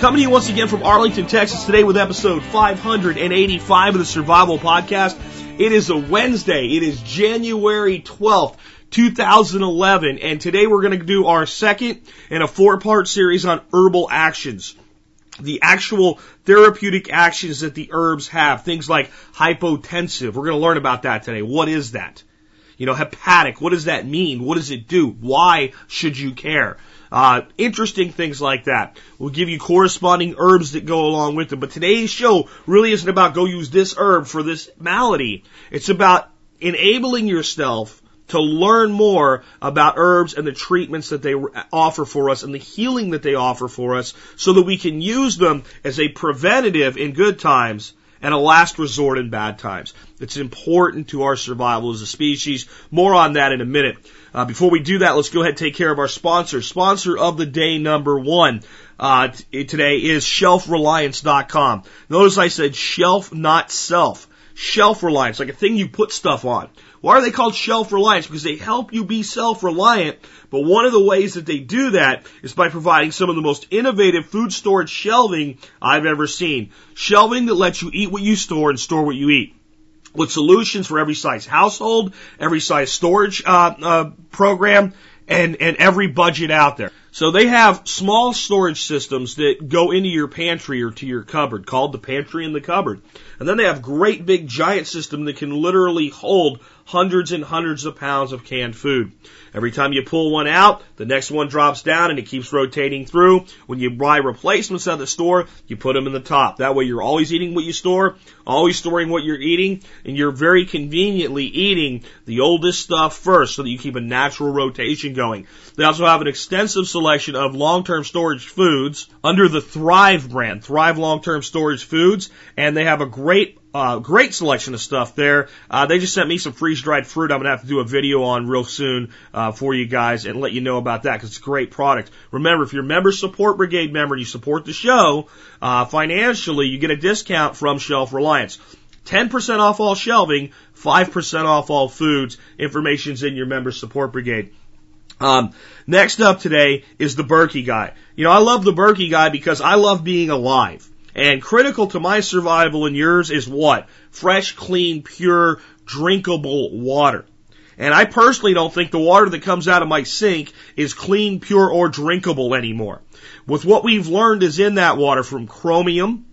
Coming to you once again from Arlington, Texas today with episode 585 of the Survival Podcast. It is a Wednesday. It is January 12th. 2011 and today we're going to do our second in a four part series on herbal actions the actual therapeutic actions that the herbs have. Things like hypotensive. We're going to learn about that today. What is that? You know, hepatic. What does that mean? What does it do? Why should you care? Uh, interesting things like that. We'll give you corresponding herbs that go along with them. But today's show really isn't about go use this herb for this malady. It's about enabling yourself to learn more about herbs and the treatments that they offer for us and the healing that they offer for us so that we can use them as a preventative in good times and a last resort in bad times. It's important to our survival as a species. More on that in a minute. Uh, before we do that, let's go ahead and take care of our sponsor. Sponsor of the day number one uh, t- today is shelfreliance.com. Notice I said shelf, not self. Shelf reliance, like a thing you put stuff on. Why are they called shelf reliance? Because they help you be self-reliant, but one of the ways that they do that is by providing some of the most innovative food storage shelving I've ever seen. Shelving that lets you eat what you store and store what you eat with solutions for every size household, every size storage uh, uh, program, and and every budget out there. So they have small storage systems that go into your pantry or to your cupboard called the pantry and the cupboard. And then they have great big giant system that can literally hold hundreds and hundreds of pounds of canned food. Every time you pull one out, the next one drops down and it keeps rotating through. When you buy replacements at the store, you put them in the top. That way you're always eating what you store, always storing what you're eating, and you're very conveniently eating the oldest stuff first so that you keep a natural rotation going. They also have an extensive selection of long-term storage foods under the Thrive brand, Thrive Long-Term Storage Foods, and they have a great uh, great selection of stuff there. Uh, they just sent me some freeze dried fruit. I'm gonna have to do a video on real soon uh, for you guys and let you know about that because it's a great product. Remember, if you're a member support brigade member and you support the show uh, financially, you get a discount from Shelf Reliance. 10% off all shelving, 5% off all foods. Information's in your member support brigade. Um, next up today is the Berkey guy. You know, I love the Berkey guy because I love being alive. And critical to my survival and yours is what? Fresh, clean, pure, drinkable water. And I personally don't think the water that comes out of my sink is clean, pure, or drinkable anymore. With what we've learned is in that water from chromium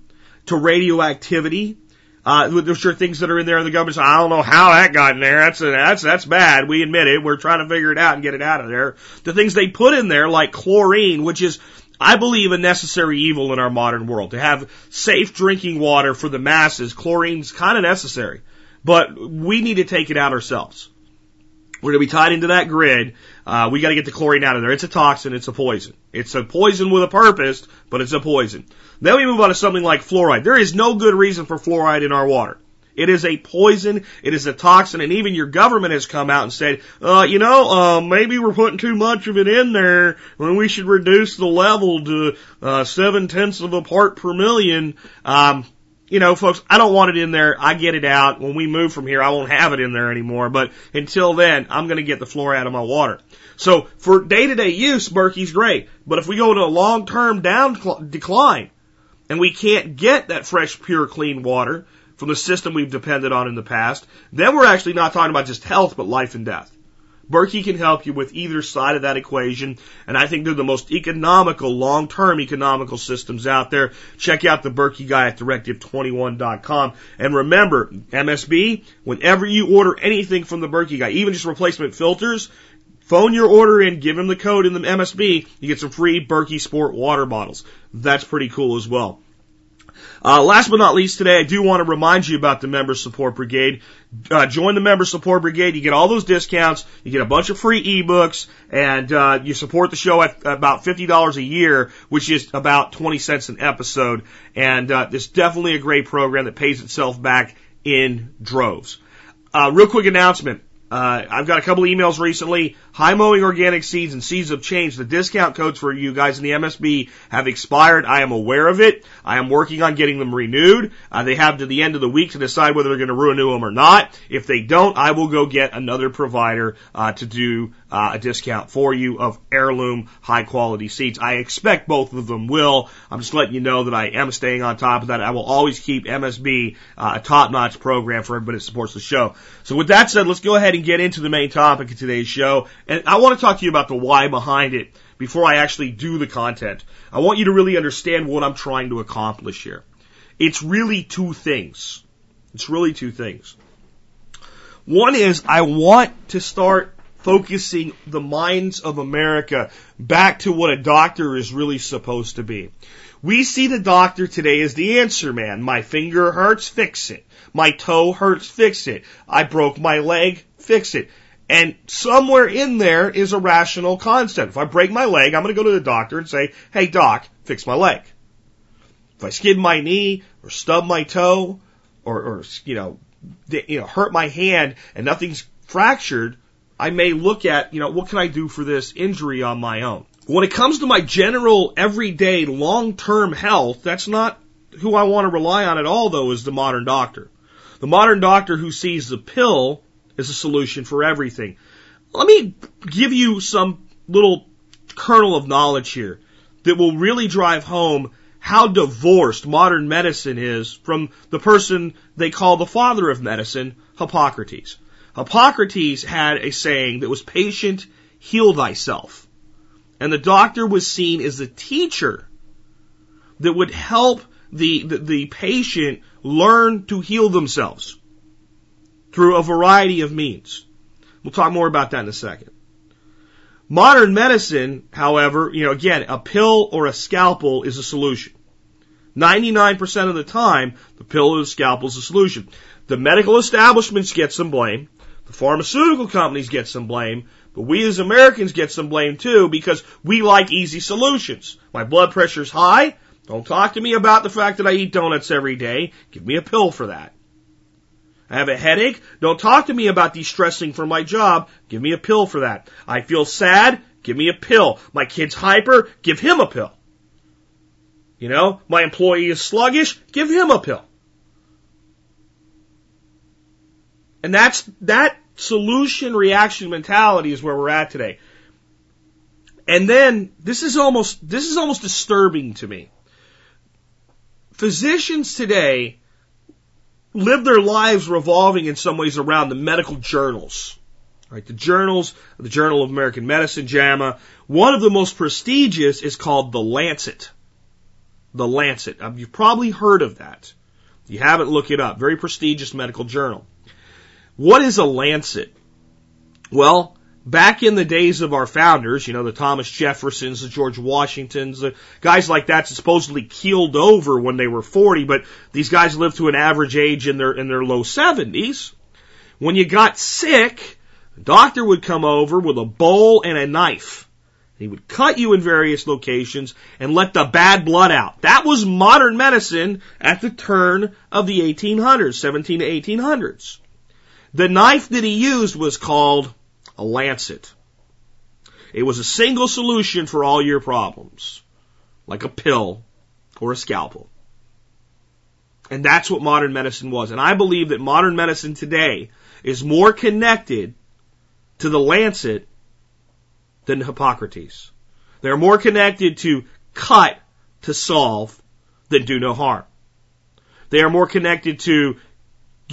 to radioactivity, uh, there's sure things that are in there and the government. I don't know how that got in there. That's, that's, that's bad. We admit it. We're trying to figure it out and get it out of there. The things they put in there like chlorine, which is I believe a necessary evil in our modern world. To have safe drinking water for the masses, chlorine's kind of necessary. But we need to take it out ourselves. We're going to be tied into that grid. Uh, we got to get the chlorine out of there. It's a toxin. It's a poison. It's a poison with a purpose, but it's a poison. Then we move on to something like fluoride. There is no good reason for fluoride in our water. It is a poison. It is a toxin, and even your government has come out and said, uh, you know, uh, maybe we're putting too much of it in there when we should reduce the level to uh, seven tenths of a part per million. Um, you know, folks, I don't want it in there. I get it out. When we move from here, I won't have it in there anymore. But until then, I'm going to get the fluoride out of my water. So for day to day use, Berkey's great. But if we go to a long term down decline and we can't get that fresh, pure, clean water from the system we've depended on in the past, then we're actually not talking about just health, but life and death. Berkey can help you with either side of that equation, and I think they're the most economical, long-term economical systems out there. Check out the Berkey guy at directive21.com. And remember, MSB, whenever you order anything from the Berkey guy, even just replacement filters, phone your order in, give him the code in the MSB, you get some free Berkey Sport water bottles. That's pretty cool as well. Uh, last but not least today, I do want to remind you about the Member Support Brigade. Uh, join the Member Support Brigade. You get all those discounts. You get a bunch of free ebooks and, uh, you support the show at about $50 a year, which is about 20 cents an episode. And, uh, it's definitely a great program that pays itself back in droves. Uh, real quick announcement. Uh, I've got a couple of emails recently. High mowing organic seeds and seeds of change. The discount codes for you guys in the MSB have expired. I am aware of it. I am working on getting them renewed. Uh, they have to the end of the week to decide whether they're going to renew them or not. If they don't, I will go get another provider uh, to do uh, a discount for you of heirloom high quality seeds. I expect both of them will. I'm just letting you know that I am staying on top of that. I will always keep MSB uh, a top notch program for everybody that supports the show. So with that said, let's go ahead and get into the main topic of today's show. And I want to talk to you about the why behind it before I actually do the content. I want you to really understand what I'm trying to accomplish here. It's really two things. It's really two things. One is I want to start focusing the minds of America back to what a doctor is really supposed to be. We see the doctor today as the answer man. My finger hurts, fix it. My toe hurts, fix it. I broke my leg, fix it. And somewhere in there is a rational concept. If I break my leg, I'm going to go to the doctor and say, hey doc, fix my leg. If I skid my knee or stub my toe or, or you know, you know, hurt my hand and nothing's fractured, I may look at, you know, what can I do for this injury on my own? When it comes to my general everyday long-term health, that's not who I want to rely on at all though is the modern doctor. The modern doctor who sees the pill as a solution for everything. Let me give you some little kernel of knowledge here that will really drive home how divorced modern medicine is from the person they call the father of medicine, Hippocrates. Hippocrates had a saying that was patient, heal thyself. And the doctor was seen as the teacher that would help the, the, the patient learn to heal themselves through a variety of means. We'll talk more about that in a second. Modern medicine, however, you know, again, a pill or a scalpel is a solution. 99% of the time, the pill or the scalpel is a solution. The medical establishments get some blame. Pharmaceutical companies get some blame. But we as Americans get some blame too because we like easy solutions. My blood pressure's high. Don't talk to me about the fact that I eat donuts every day. Give me a pill for that. I have a headache. Don't talk to me about de-stressing from my job. Give me a pill for that. I feel sad. Give me a pill. My kid's hyper. Give him a pill. You know, my employee is sluggish. Give him a pill. And that's, that solution reaction mentality is where we're at today. And then, this is almost, this is almost disturbing to me. Physicians today live their lives revolving in some ways around the medical journals. Right, the journals, the Journal of American Medicine, JAMA. One of the most prestigious is called the Lancet. The Lancet. Um, you've probably heard of that. You haven't, look it up. Very prestigious medical journal. What is a Lancet? Well, back in the days of our founders, you know, the Thomas Jeffersons, the George Washingtons, the guys like that supposedly keeled over when they were 40, but these guys lived to an average age in their, in their low 70s. When you got sick, the doctor would come over with a bowl and a knife. He would cut you in various locations and let the bad blood out. That was modern medicine at the turn of the 1800s, 17 to 1800s. The knife that he used was called a lancet. It was a single solution for all your problems, like a pill or a scalpel. And that's what modern medicine was. And I believe that modern medicine today is more connected to the lancet than Hippocrates. They're more connected to cut to solve than do no harm. They are more connected to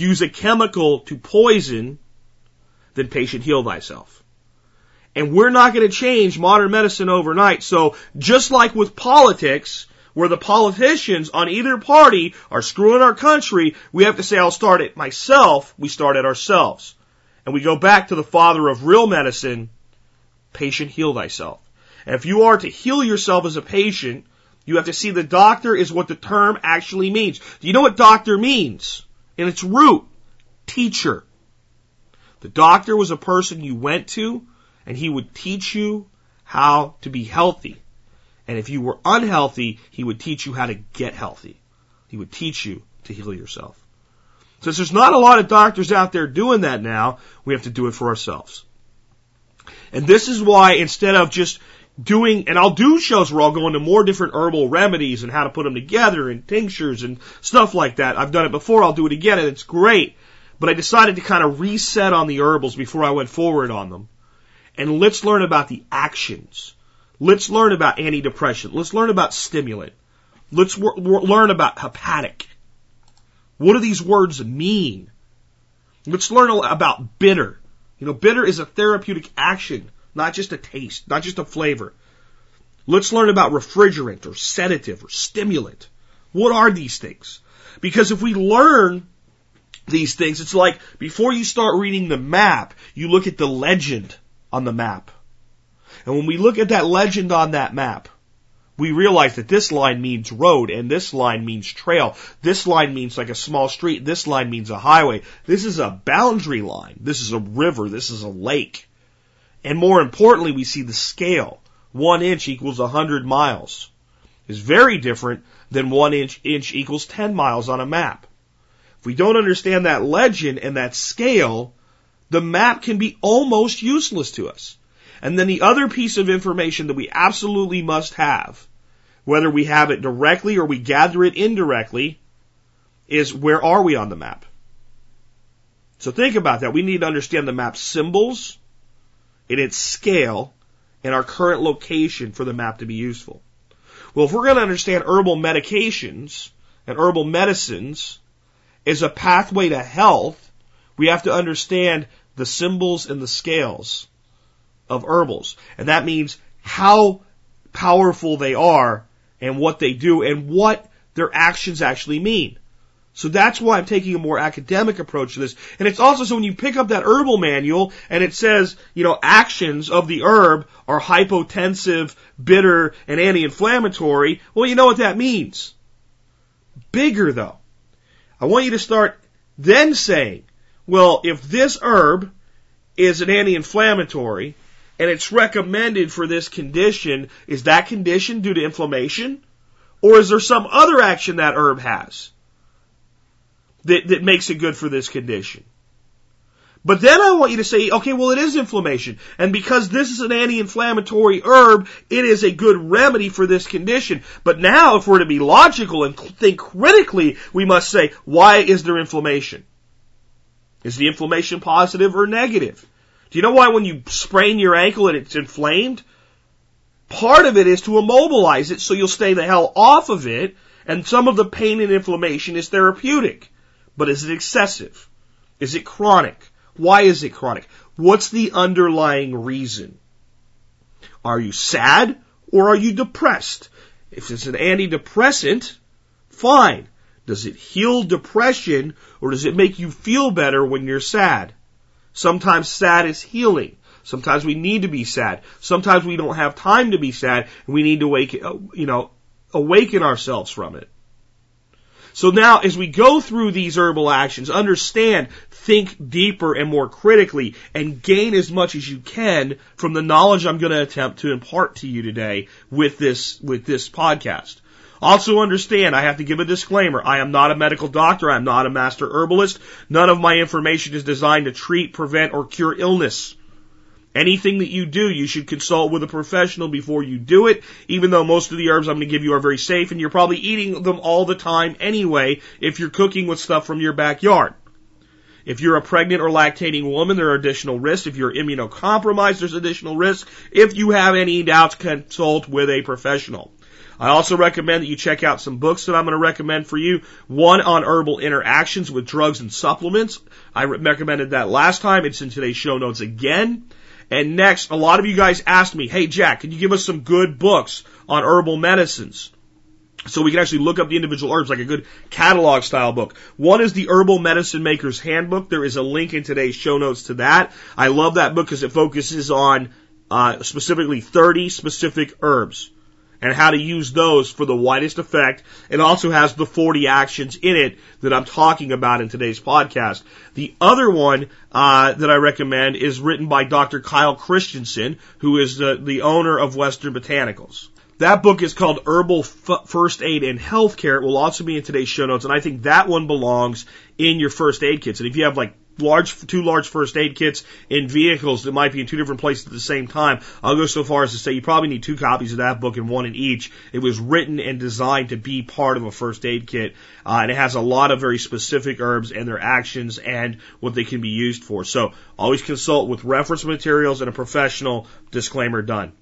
use a chemical to poison then patient heal thyself. And we're not going to change modern medicine overnight. So just like with politics, where the politicians on either party are screwing our country, we have to say, I'll start it myself. We start it ourselves. And we go back to the father of real medicine, patient heal thyself. And if you are to heal yourself as a patient, You have to see the doctor is what the term actually means. Do you know what doctor means? In its root, teacher. The doctor was a person you went to and he would teach you how to be healthy. And if you were unhealthy, he would teach you how to get healthy. He would teach you to heal yourself. Since there's not a lot of doctors out there doing that now, we have to do it for ourselves. And this is why instead of just doing, and I'll do shows where I'll go into more different herbal remedies and how to put them together and tinctures and stuff like that. I've done it before. I'll do it again and it's great. But I decided to kind of reset on the herbals before I went forward on them. And let's learn about the actions. Let's learn about antidepressant. Let's learn about stimulant. Let's wor- wor- learn about hepatic. What do these words mean? Let's learn about bitter. You know, bitter is a therapeutic action, not just a taste, not just a flavor. Let's learn about refrigerant or sedative or stimulant. What are these things? Because if we learn these things. It's like before you start reading the map, you look at the legend on the map. And when we look at that legend on that map, we realize that this line means road and this line means trail. This line means like a small street. This line means a highway. This is a boundary line. This is a river. This is a lake. And more importantly, we see the scale. One inch equals a hundred miles. Is very different than one inch, inch equals 10 miles on a map. If we don't understand that legend and that scale, the map can be almost useless to us. And then the other piece of information that we absolutely must have, whether we have it directly or we gather it indirectly, is where are we on the map? So think about that. We need to understand the map symbols and its scale and our current location for the map to be useful. Well, if we're going to understand herbal medications and herbal medicines, as a pathway to health, we have to understand the symbols and the scales of herbals. And that means how powerful they are and what they do and what their actions actually mean. So that's why I'm taking a more academic approach to this. And it's also so when you pick up that herbal manual and it says, you know, actions of the herb are hypotensive, bitter, and anti-inflammatory, well, you know what that means. Bigger though. I want you to start then saying, well, if this herb is an anti-inflammatory and it's recommended for this condition, is that condition due to inflammation? Or is there some other action that herb has that, that makes it good for this condition? But then I want you to say, okay, well, it is inflammation. And because this is an anti-inflammatory herb, it is a good remedy for this condition. But now, if we're to be logical and think critically, we must say, why is there inflammation? Is the inflammation positive or negative? Do you know why when you sprain your ankle and it's inflamed? Part of it is to immobilize it so you'll stay the hell off of it, and some of the pain and inflammation is therapeutic. But is it excessive? Is it chronic? Why is it chronic? What's the underlying reason? Are you sad or are you depressed? If it's an antidepressant, fine. Does it heal depression or does it make you feel better when you're sad? Sometimes sad is healing. Sometimes we need to be sad. Sometimes we don't have time to be sad and we need to wake, you know, awaken ourselves from it. So now as we go through these herbal actions, understand, think deeper and more critically and gain as much as you can from the knowledge I'm going to attempt to impart to you today with this, with this podcast. Also understand, I have to give a disclaimer. I am not a medical doctor. I'm not a master herbalist. None of my information is designed to treat, prevent, or cure illness. Anything that you do, you should consult with a professional before you do it, even though most of the herbs I'm going to give you are very safe and you're probably eating them all the time anyway if you're cooking with stuff from your backyard. If you're a pregnant or lactating woman, there are additional risks. If you're immunocompromised, there's additional risks. If you have any doubts, consult with a professional. I also recommend that you check out some books that I'm going to recommend for you. One on herbal interactions with drugs and supplements. I recommended that last time. It's in today's show notes again. And next, a lot of you guys asked me, hey Jack, can you give us some good books on herbal medicines? So we can actually look up the individual herbs like a good catalog style book. One is the Herbal Medicine Maker's Handbook. There is a link in today's show notes to that. I love that book because it focuses on uh, specifically 30 specific herbs. And how to use those for the widest effect. It also has the 40 actions in it that I'm talking about in today's podcast. The other one uh, that I recommend is written by Dr. Kyle Christensen, who is the, the owner of Western Botanicals. That book is called Herbal F- First Aid and Healthcare. It will also be in today's show notes, and I think that one belongs in your first aid kits. And if you have like large, two large first aid kits in vehicles that might be in two different places at the same time. I'll go so far as to say you probably need two copies of that book and one in each. It was written and designed to be part of a first aid kit, uh, and it has a lot of very specific herbs and their actions and what they can be used for. So always consult with reference materials and a professional disclaimer done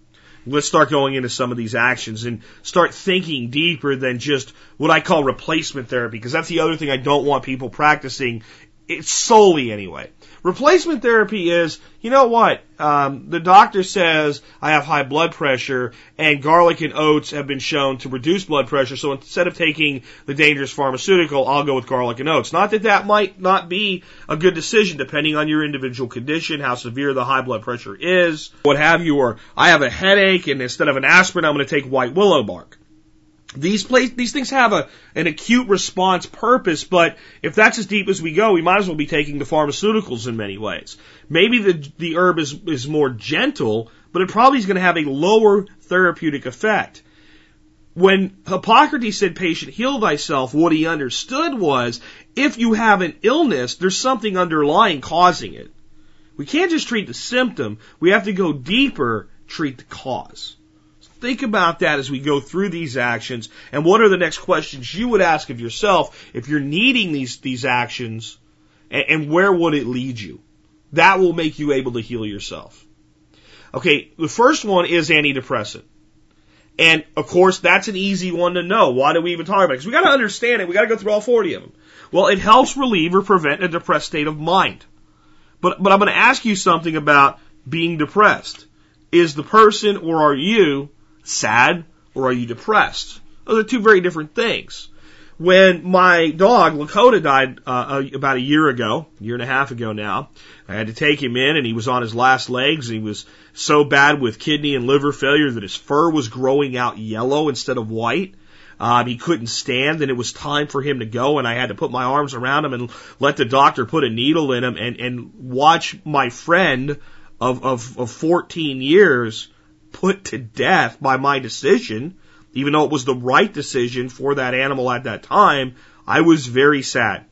let's start going into some of these actions and start thinking deeper than just what I call replacement therapy, because that's the other thing I don't want people practicing it's solely anyway. Replacement therapy is, you know what? Um, the doctor says I have high blood pressure, and garlic and oats have been shown to reduce blood pressure. So instead of taking the dangerous pharmaceutical, I'll go with garlic and oats. Not that that might not be a good decision, depending on your individual condition, how severe the high blood pressure is, what have you. Or I have a headache, and instead of an aspirin, I'm going to take white willow bark. These place, these things have a, an acute response purpose, but if that's as deep as we go, we might as well be taking the pharmaceuticals in many ways. Maybe the, the herb is, is more gentle, but it probably is going to have a lower therapeutic effect. When Hippocrates said patient heal thyself, what he understood was if you have an illness, there's something underlying causing it. We can't just treat the symptom. We have to go deeper, treat the cause. Think about that as we go through these actions and what are the next questions you would ask of yourself if you're needing these, these actions and, and where would it lead you? That will make you able to heal yourself. Okay, the first one is antidepressant. And of course, that's an easy one to know. Why do we even talk about it? Because we got to understand it. We got to go through all 40 of them. Well, it helps relieve or prevent a depressed state of mind. But, but I'm going to ask you something about being depressed. Is the person or are you sad or are you depressed? Those are two very different things. When my dog Lakota died uh, about a year ago, year and a half ago now, I had to take him in, and he was on his last legs. And he was so bad with kidney and liver failure that his fur was growing out yellow instead of white. Um, he couldn't stand, and it was time for him to go. And I had to put my arms around him and let the doctor put a needle in him and and watch my friend of of, of 14 years put to death by my decision, even though it was the right decision for that animal at that time, I was very sad.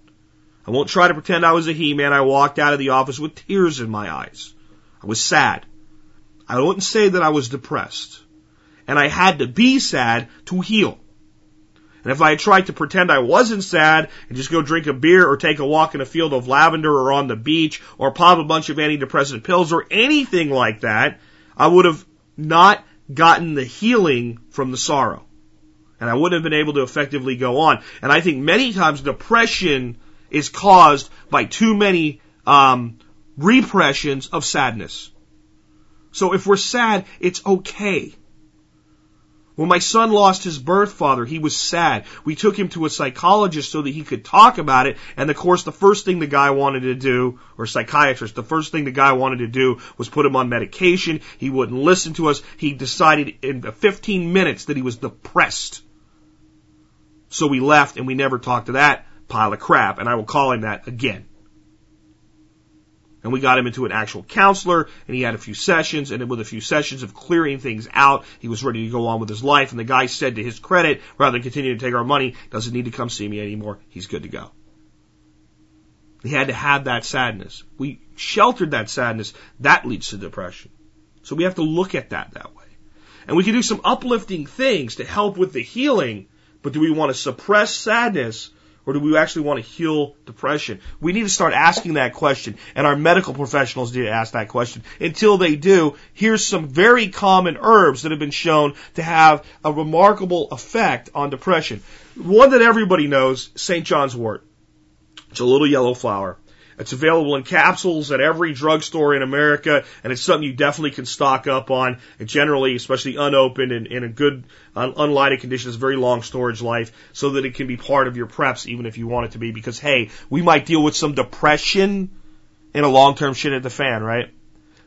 I won't try to pretend I was a he-man. I walked out of the office with tears in my eyes. I was sad. I wouldn't say that I was depressed. And I had to be sad to heal. And if I tried to pretend I wasn't sad and just go drink a beer or take a walk in a field of lavender or on the beach or pop a bunch of antidepressant pills or anything like that, I would have not gotten the healing from the sorrow. And I wouldn't have been able to effectively go on. And I think many times depression is caused by too many um, repressions of sadness. So if we're sad, it's okay. When my son lost his birth father, he was sad. We took him to a psychologist so that he could talk about it. And of course, the first thing the guy wanted to do, or psychiatrist, the first thing the guy wanted to do was put him on medication. He wouldn't listen to us. He decided in 15 minutes that he was depressed. So we left and we never talked to that pile of crap. And I will call him that again. And we got him into an actual counselor, and he had a few sessions, and then with a few sessions of clearing things out, he was ready to go on with his life. And the guy said to his credit, rather than continue to take our money, doesn't need to come see me anymore. He's good to go. He had to have that sadness. We sheltered that sadness. That leads to depression. So we have to look at that that way. And we can do some uplifting things to help with the healing, but do we want to suppress sadness or do we actually want to heal depression? We need to start asking that question, and our medical professionals need to ask that question. Until they do, here's some very common herbs that have been shown to have a remarkable effect on depression. One that everybody knows, St. John's wort. It's a little yellow flower. It's available in capsules at every drugstore in America, and it's something you definitely can stock up on. And generally, especially unopened and in a good un- unlighted condition, it's very long storage life, so that it can be part of your preps, even if you want it to be. Because hey, we might deal with some depression in a long-term shit at the fan, right?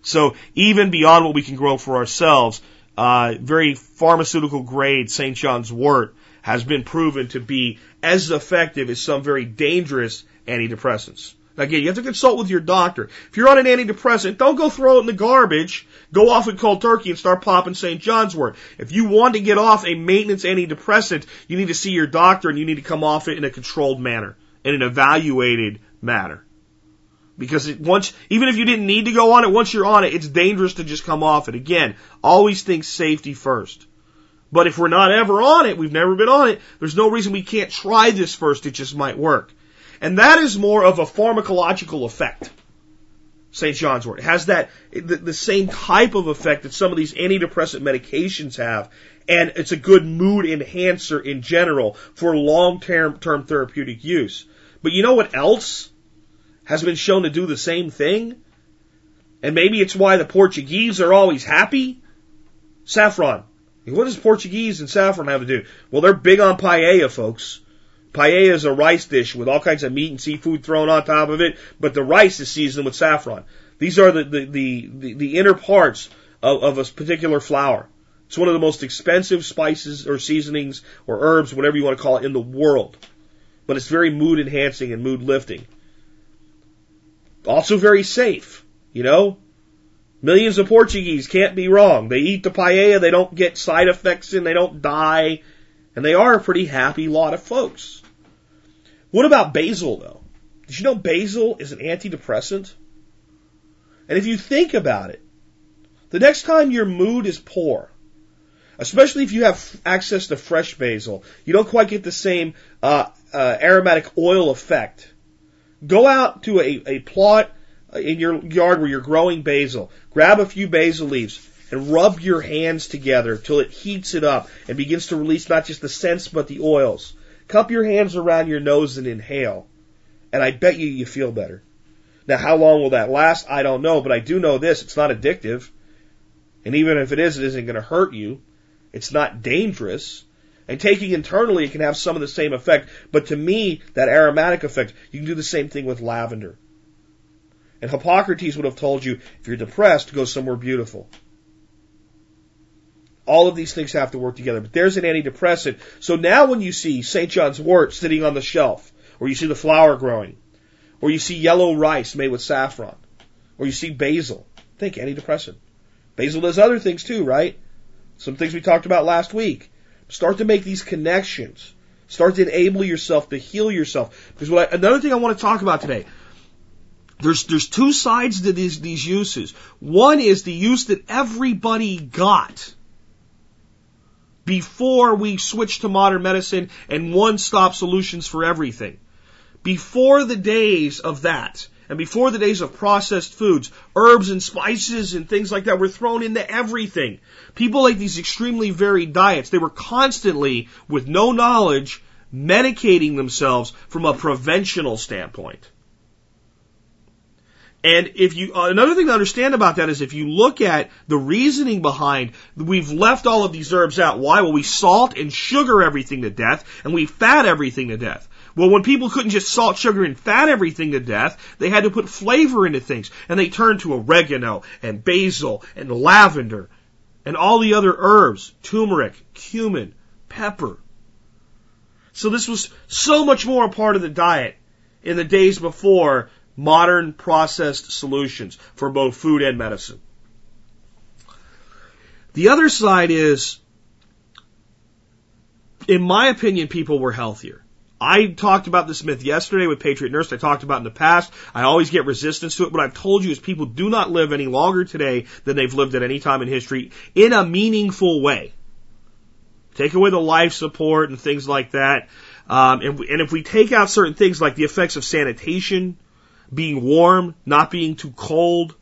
So even beyond what we can grow for ourselves, uh, very pharmaceutical grade St. John's wort has been proven to be as effective as some very dangerous antidepressants. Again, you have to consult with your doctor. If you're on an antidepressant, don't go throw it in the garbage. Go off and cold turkey and start popping St. John's wort. If you want to get off a maintenance antidepressant, you need to see your doctor and you need to come off it in a controlled manner, in an evaluated manner. Because it, once, even if you didn't need to go on it, once you're on it, it's dangerous to just come off it. Again, always think safety first. But if we're not ever on it, we've never been on it, there's no reason we can't try this first. It just might work. And that is more of a pharmacological effect. St. John's wort. It has that, the, the, same type of effect that some of these antidepressant medications have. And it's a good mood enhancer in general for long-term term therapeutic use. But you know what else has been shown to do the same thing? And maybe it's why the Portuguese are always happy? Saffron. What does Portuguese and saffron have to do? Well, they're big on paella, folks. Paella is a rice dish with all kinds of meat and seafood thrown on top of it, but the rice is seasoned with saffron. These are the, the, the, the, the inner parts of, of a particular flower. It's one of the most expensive spices or seasonings or herbs, whatever you want to call it, in the world. But it's very mood enhancing and mood lifting. Also very safe, you know? Millions of Portuguese can't be wrong. They eat the paella, they don't get side effects and they don't die, and they are a pretty happy lot of folks. What about basil though? Did you know basil is an antidepressant? And if you think about it, the next time your mood is poor, especially if you have access to fresh basil, you don't quite get the same uh, uh, aromatic oil effect. Go out to a, a plot in your yard where you're growing basil. Grab a few basil leaves and rub your hands together till it heats it up and begins to release not just the scents but the oils. Cup your hands around your nose and inhale. And I bet you you feel better. Now how long will that last? I don't know, but I do know this, it's not addictive. And even if it is, it isn't going to hurt you. It's not dangerous. And taking internally, it can have some of the same effect. But to me, that aromatic effect, you can do the same thing with lavender. And Hippocrates would have told you, if you're depressed, go somewhere beautiful. All of these things have to work together. But there's an antidepressant. So now when you see St. John's wort sitting on the shelf, or you see the flower growing, or you see yellow rice made with saffron, or you see basil, think antidepressant. Basil does other things too, right? Some things we talked about last week. Start to make these connections. Start to enable yourself to heal yourself. Because what I, another thing I want to talk about today, there's there's two sides to these these uses. One is the use that everybody got before we switched to modern medicine and one-stop solutions for everything. Before the days of that, and before the days of processed foods, herbs and spices and things like that were thrown into everything. People ate these extremely varied diets. They were constantly, with no knowledge, medicating themselves from a preventional standpoint. And if you, uh, another thing to understand about that is if you look at the reasoning behind, we've left all of these herbs out. Why? Well, we salt and sugar everything to death, and we fat everything to death. Well, when people couldn't just salt, sugar, and fat everything to death, they had to put flavor into things, and they turned to oregano and basil and lavender and all the other herbs, turmeric, cumin, pepper. So this was so much more a part of the diet in the days before modern processed solutions for both food and medicine. The other side is, in my opinion, people were healthier. I talked about this myth yesterday with Patriot Nurse. I talked about in the past. I always get resistance to it. What I've told you is people do not live any longer today than they've lived at any time in history in a meaningful way. Take away the life support and things like that. Um, and, and if we take out certain things like the effects of sanitation, being warm, not being too cold,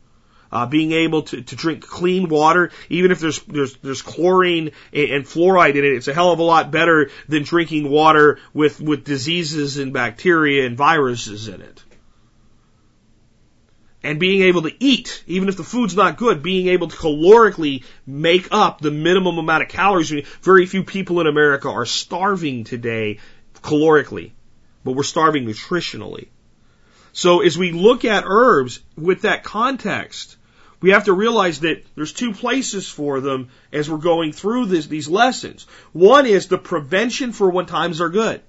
uh, being able to, to drink clean water, even if there's there's there's chlorine and, and fluoride in it, it's a hell of a lot better than drinking water with with diseases and bacteria and viruses in it. And being able to eat, even if the food's not good, being able to calorically make up the minimum amount of calories. Very few people in America are starving today calorically, but we're starving nutritionally. So as we look at herbs with that context, we have to realize that there's two places for them as we're going through this, these lessons. One is the prevention for when times are good.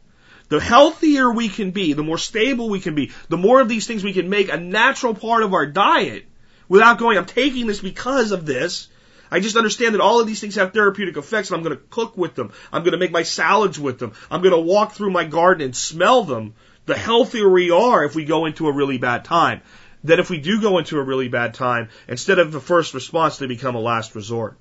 The healthier we can be, the more stable we can be, the more of these things we can make a natural part of our diet without going, I'm taking this because of this. I just understand that all of these things have therapeutic effects and I'm going to cook with them. I'm going to make my salads with them. I'm going to walk through my garden and smell them. The healthier we are if we go into a really bad time. That if we do go into a really bad time, instead of the first response, they become a last resort.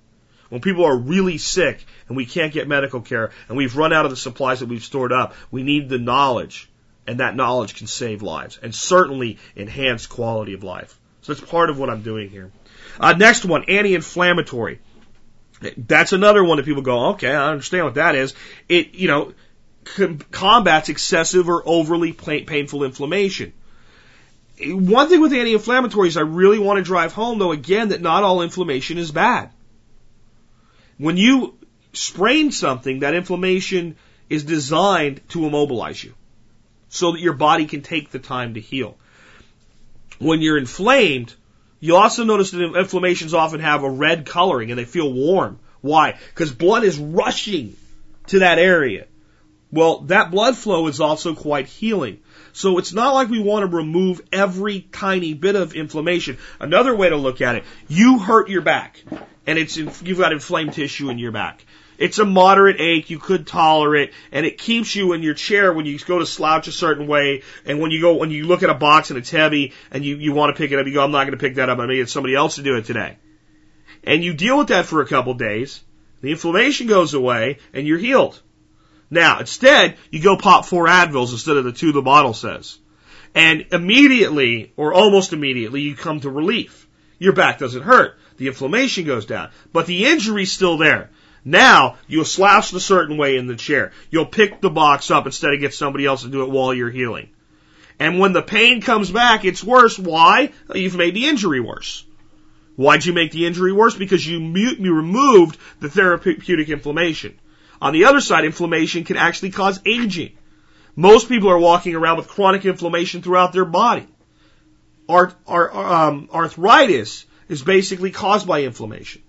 When people are really sick and we can't get medical care and we've run out of the supplies that we've stored up, we need the knowledge and that knowledge can save lives and certainly enhance quality of life. So that's part of what I'm doing here. Uh, next one, anti-inflammatory. That's another one that people go, okay, I understand what that is. It, you know, com- combats excessive or overly painful inflammation. One thing with anti-inflammatories I really want to drive home though again that not all inflammation is bad. When you sprain something, that inflammation is designed to immobilize you so that your body can take the time to heal. When you're inflamed, you also notice that inflammations often have a red coloring and they feel warm. Why? Because blood is rushing to that area. Well, that blood flow is also quite healing. So it's not like we want to remove every tiny bit of inflammation. Another way to look at it, you hurt your back and it's, you've got inflamed tissue in your back. It's a moderate ache. You could tolerate, and it keeps you in your chair when you go to slouch a certain way. And when you go, when you look at a box and it's heavy, and you you want to pick it up, you go, "I'm not going to pick that up. I'm going to get somebody else to do it today." And you deal with that for a couple days. The inflammation goes away, and you're healed. Now, instead, you go pop four Advils instead of the two the bottle says. And immediately, or almost immediately, you come to relief. Your back doesn't hurt. The inflammation goes down. But the injury's still there. Now, you'll slouch a certain way in the chair. You'll pick the box up instead of get somebody else to do it while you're healing. And when the pain comes back, it's worse. Why? You've made the injury worse. Why'd you make the injury worse? Because you, mute, you removed the therapeutic inflammation. On the other side, inflammation can actually cause aging. Most people are walking around with chronic inflammation throughout their body. Art, um, arthritis is basically caused by inflammation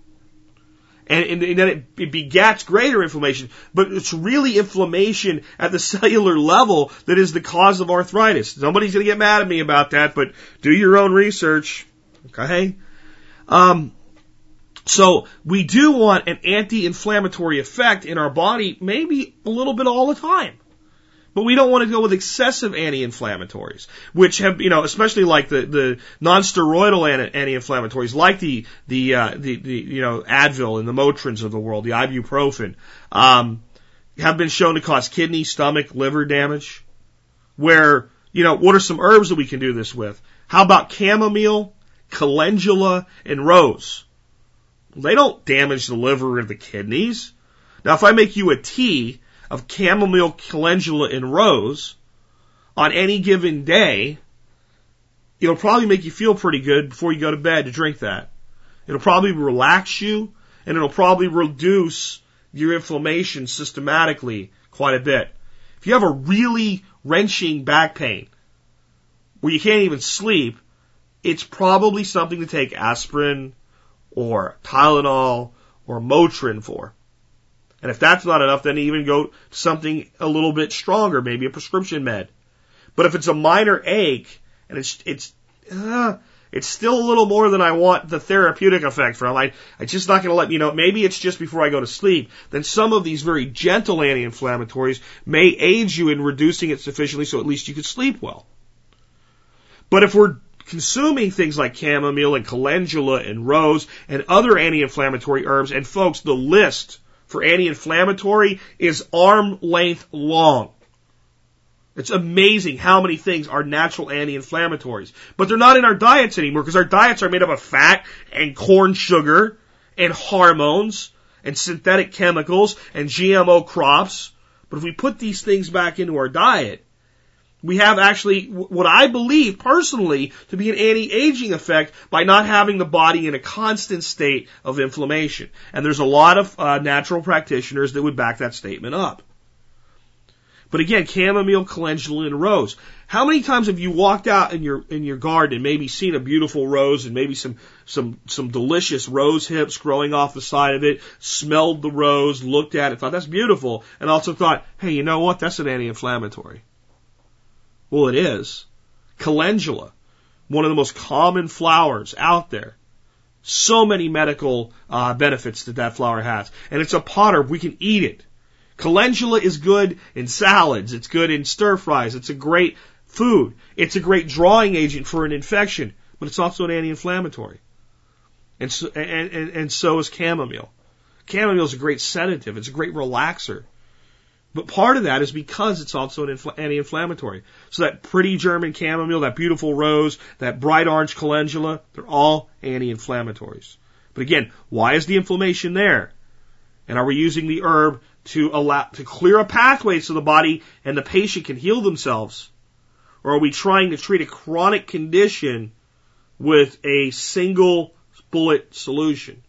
and, and, and then it, it begats greater inflammation. But it's really inflammation at the cellular level that is the cause of arthritis. Somebody's going to get mad at me about that, but do your own research. Okay? Um, so we do want an anti-inflammatory effect in our body, maybe a little bit all the time. But we don't want to go with excessive anti-inflammatories, which have, you know, especially like the, the non-steroidal anti-inflammatories, like the, the, uh, the, the, you know, Advil and the Motrins of the world, the ibuprofen, um, have been shown to cause kidney, stomach, liver damage. Where, you know, what are some herbs that we can do this with? How about chamomile, calendula, and rose? They don't damage the liver or the kidneys. Now, if I make you a tea of chamomile, calendula, and rose on any given day, it'll probably make you feel pretty good before you go to bed to drink that. It'll probably relax you and it'll probably reduce your inflammation systematically quite a bit. If you have a really wrenching back pain where you can't even sleep, it's probably something to take aspirin or Tylenol or Motrin for. And if that's not enough, then even go to something a little bit stronger, maybe a prescription med. But if it's a minor ache and it's it's uh, it's still a little more than I want the therapeutic effect from. I I'm just not going to let you know. Maybe it's just before I go to sleep. Then some of these very gentle anti-inflammatories may aid you in reducing it sufficiently so at least you can sleep well. But if we're consuming things like chamomile and calendula and rose and other anti-inflammatory herbs, and folks, the list for anti-inflammatory is arm length long. It's amazing how many things are natural anti-inflammatories. But they're not in our diets anymore because our diets are made up of fat and corn sugar and hormones and synthetic chemicals and GMO crops. But if we put these things back into our diet, we have actually what I believe personally to be an anti-aging effect by not having the body in a constant state of inflammation. And there's a lot of uh, natural practitioners that would back that statement up. But again, chamomile, calendula, and rose. How many times have you walked out in your in your garden and maybe seen a beautiful rose and maybe some some some delicious rose hips growing off the side of it, smelled the rose, looked at it, thought that's beautiful, and also thought, hey, you know what? That's an anti-inflammatory. Well, it is. Calendula, one of the most common flowers out there. So many medical uh, benefits that that flower has, and it's a potter. We can eat it. Calendula is good in salads. It's good in stir fries. It's a great food. It's a great drawing agent for an infection, but it's also an anti-inflammatory. And so, and, and, and so is chamomile. Chamomile is a great sedative. It's a great relaxer. But part of that is because it's also an infl- anti-inflammatory. So that pretty German chamomile, that beautiful rose, that bright orange calendula, they're all anti-inflammatories. But again, why is the inflammation there? And are we using the herb to allow, to clear a pathway so the body and the patient can heal themselves? Or are we trying to treat a chronic condition with a single bullet solution?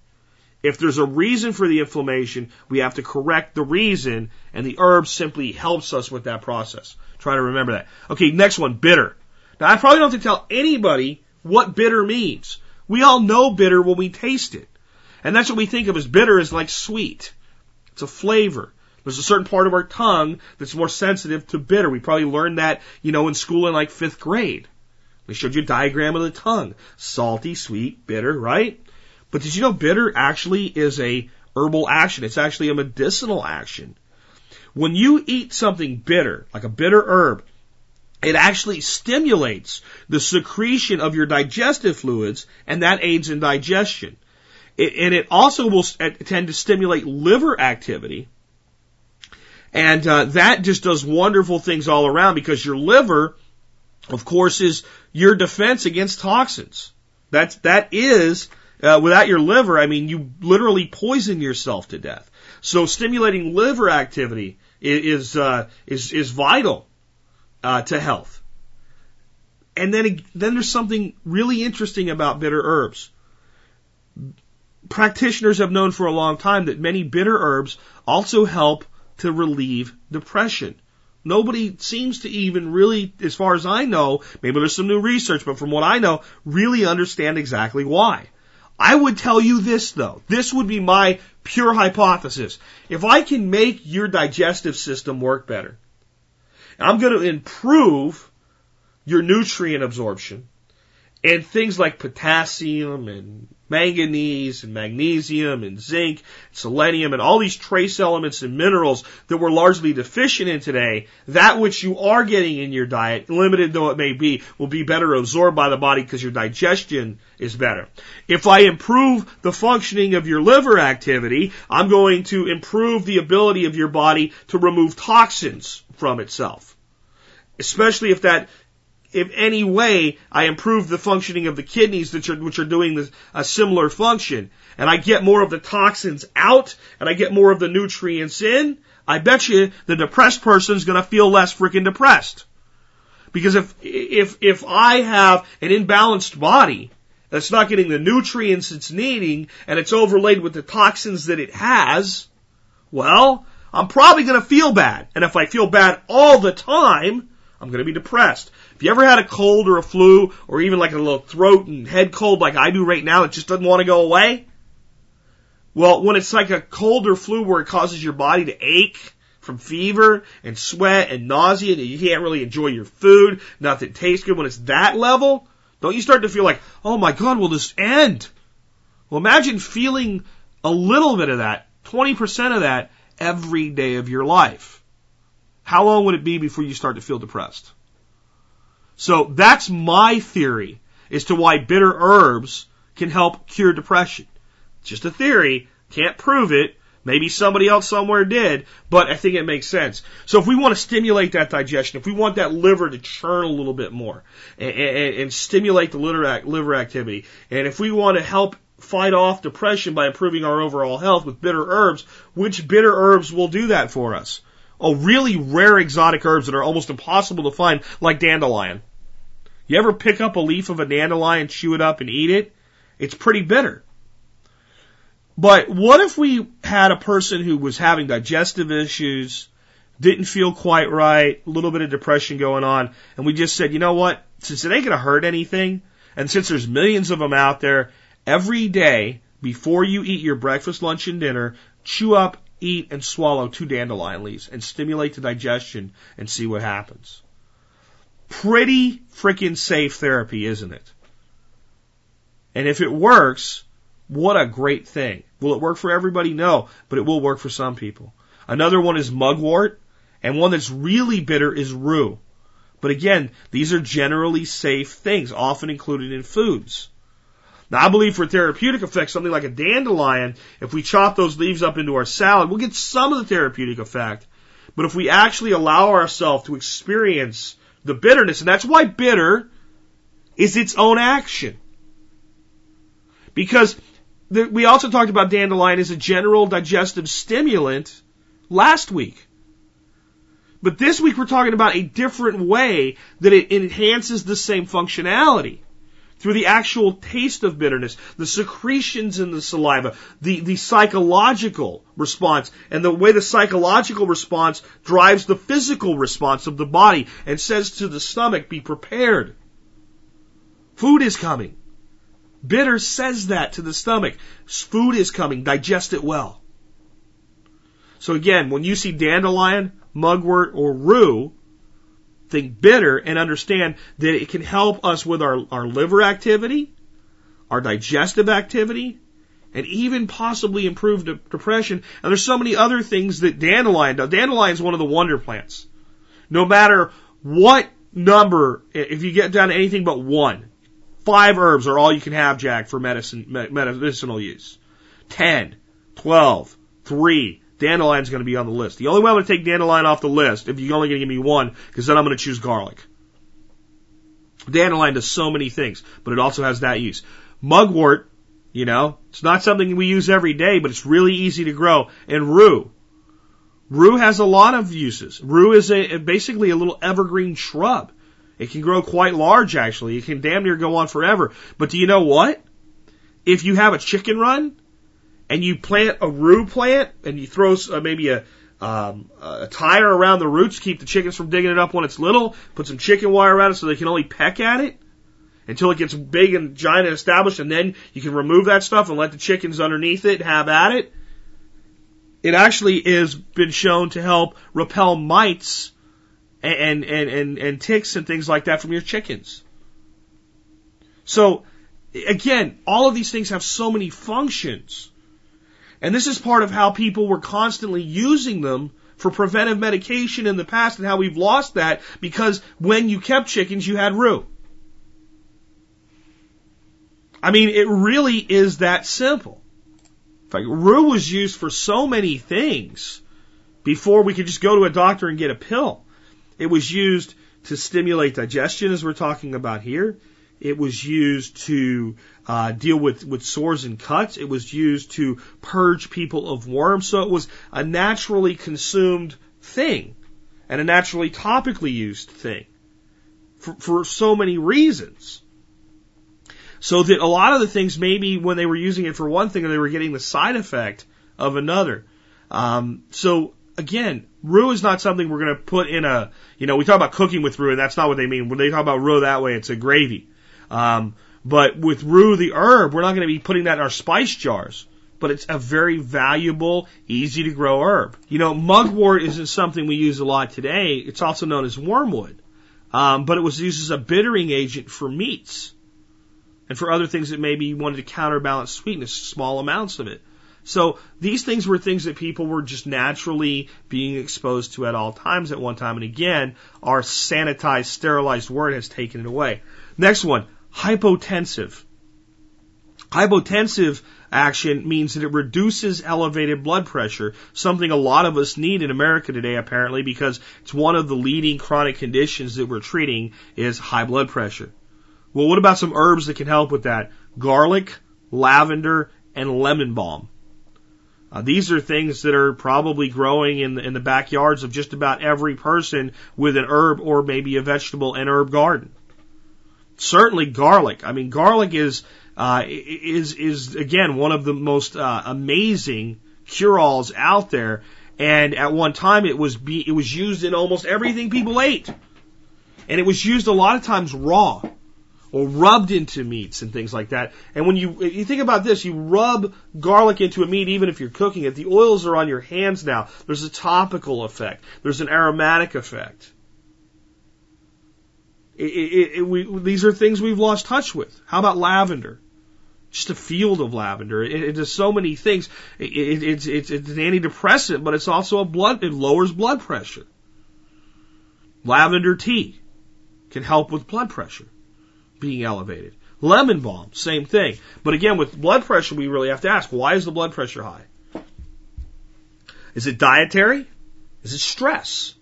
If there's a reason for the inflammation, we have to correct the reason, and the herb simply helps us with that process. Try to remember that. Okay, next one, bitter. Now, I probably don't have to tell anybody what bitter means. We all know bitter when we taste it. And that's what we think of as bitter is like sweet. It's a flavor. There's a certain part of our tongue that's more sensitive to bitter. We probably learned that, you know, in school in like fifth grade. They showed you a diagram of the tongue. Salty, sweet, bitter, right? But did you know bitter actually is a herbal action? It's actually a medicinal action. When you eat something bitter, like a bitter herb, it actually stimulates the secretion of your digestive fluids and that aids in digestion. It, and it also will tend to stimulate liver activity. And uh, that just does wonderful things all around because your liver, of course, is your defense against toxins. That's that is uh, without your liver, I mean, you literally poison yourself to death. So stimulating liver activity is uh, is is vital uh, to health. And then then there's something really interesting about bitter herbs. Practitioners have known for a long time that many bitter herbs also help to relieve depression. Nobody seems to even really, as far as I know, maybe there's some new research, but from what I know, really understand exactly why. I would tell you this though. This would be my pure hypothesis. If I can make your digestive system work better, I'm going to improve your nutrient absorption and things like potassium and manganese and magnesium and zinc, selenium and all these trace elements and minerals that we're largely deficient in today, that which you are getting in your diet, limited though it may be, will be better absorbed by the body because your digestion is better. If I improve the functioning of your liver activity, I'm going to improve the ability of your body to remove toxins from itself. Especially if that if any way I improve the functioning of the kidneys which are, which are doing this, a similar function and I get more of the toxins out and I get more of the nutrients in, I bet you the depressed person is going to feel less freaking depressed. Because if, if, if I have an imbalanced body that's not getting the nutrients it's needing and it's overlaid with the toxins that it has, well, I'm probably going to feel bad. And if I feel bad all the time, I'm going to be depressed. If you ever had a cold or a flu or even like a little throat and head cold like I do right now, it just doesn't want to go away. Well, when it's like a cold or flu where it causes your body to ache from fever and sweat and nausea and you can't really enjoy your food, nothing tastes good when it's that level, don't you start to feel like, oh my God, will this end? Well, imagine feeling a little bit of that, 20% of that every day of your life. How long would it be before you start to feel depressed? So that's my theory as to why bitter herbs can help cure depression. It's just a theory, can't prove it. Maybe somebody else somewhere did, but I think it makes sense. So if we want to stimulate that digestion, if we want that liver to churn a little bit more and, and, and stimulate the liver, liver activity, and if we want to help fight off depression by improving our overall health with bitter herbs, which bitter herbs will do that for us? Oh, really rare exotic herbs that are almost impossible to find, like dandelion. You ever pick up a leaf of a dandelion, chew it up, and eat it? It's pretty bitter. But what if we had a person who was having digestive issues, didn't feel quite right, a little bit of depression going on, and we just said, you know what? Since it ain't going to hurt anything, and since there's millions of them out there, every day before you eat your breakfast, lunch, and dinner, chew up, eat, and swallow two dandelion leaves and stimulate the digestion and see what happens. Pretty freaking safe therapy, isn't it? And if it works, what a great thing. Will it work for everybody? No, but it will work for some people. Another one is mugwort, and one that's really bitter is rue. But again, these are generally safe things, often included in foods. Now, I believe for therapeutic effect, something like a dandelion, if we chop those leaves up into our salad, we'll get some of the therapeutic effect. But if we actually allow ourselves to experience the bitterness, and that's why bitter is its own action. Because the, we also talked about dandelion as a general digestive stimulant last week. But this week we're talking about a different way that it enhances the same functionality through the actual taste of bitterness, the secretions in the saliva, the, the psychological response, and the way the psychological response drives the physical response of the body and says to the stomach, be prepared. Food is coming. Bitter says that to the stomach. Food is coming. Digest it well. So again, when you see dandelion, mugwort, or rue, think bitter and understand that it can help us with our, our liver activity, our digestive activity, and even possibly improve de- depression. And there's so many other things that dandelion does. Dandelion is one of the wonder plants. No matter what number, if you get down to anything but one, five herbs are all you can have, Jack, for medicine, medicinal use. Ten, twelve, three, Dandelion's going to be on the list. The only way I'm going to take dandelion off the list, if you're only going to give me one, because then I'm going to choose garlic. Dandelion does so many things, but it also has that use. Mugwort, you know, it's not something we use every day, but it's really easy to grow. And rue. Rue has a lot of uses. Rue is a, basically a little evergreen shrub. It can grow quite large, actually. It can damn near go on forever. But do you know what? If you have a chicken run, and you plant a rue plant and you throw uh, maybe a, um, a tire around the roots, to keep the chickens from digging it up when it's little, put some chicken wire around it so they can only peck at it until it gets big and giant and established, and then you can remove that stuff and let the chickens underneath it have at it. It actually has been shown to help repel mites and, and, and, and ticks and things like that from your chickens. So, again, all of these things have so many functions. And this is part of how people were constantly using them for preventive medication in the past and how we've lost that because when you kept chickens, you had rue. I mean, it really is that simple. In fact, rue was used for so many things before we could just go to a doctor and get a pill. It was used to stimulate digestion, as we're talking about here. It was used to uh, deal with, with sores and cuts. It was used to purge people of worms. So it was a naturally consumed thing and a naturally topically used thing for, for so many reasons. So that a lot of the things, maybe when they were using it for one thing, they were getting the side effect of another. Um, so again, rue is not something we're going to put in a, you know, we talk about cooking with rue, and that's not what they mean. When they talk about rue that way, it's a gravy. Um, but with rue, the herb, we're not going to be putting that in our spice jars. But it's a very valuable, easy to grow herb. You know, mugwort isn't something we use a lot today. It's also known as wormwood. Um, but it was used as a bittering agent for meats and for other things that maybe you wanted to counterbalance sweetness, small amounts of it. So these things were things that people were just naturally being exposed to at all times at one time. And again, our sanitized, sterilized word has taken it away. Next one, hypotensive. Hypotensive action means that it reduces elevated blood pressure, something a lot of us need in America today apparently because it's one of the leading chronic conditions that we're treating is high blood pressure. Well, what about some herbs that can help with that? Garlic, lavender, and lemon balm. Uh, these are things that are probably growing in the, in the backyards of just about every person with an herb or maybe a vegetable and herb garden. Certainly garlic. I mean, garlic is uh, is is again one of the most uh, amazing cure-alls out there. And at one time it was be, it was used in almost everything people ate. And it was used a lot of times raw or rubbed into meats and things like that. And when you you think about this, you rub garlic into a meat, even if you're cooking it, the oils are on your hands now. There's a topical effect. There's an aromatic effect. It, it, we, these are things we've lost touch with. How about lavender? Just a field of lavender. It, it does so many things. it's, it's, it's an antidepressant, but it's also a blood, it lowers blood pressure. Lavender tea can help with blood pressure being elevated. Lemon balm, same thing. But again, with blood pressure, we really have to ask, why is the blood pressure high? Is it dietary? Is it stress?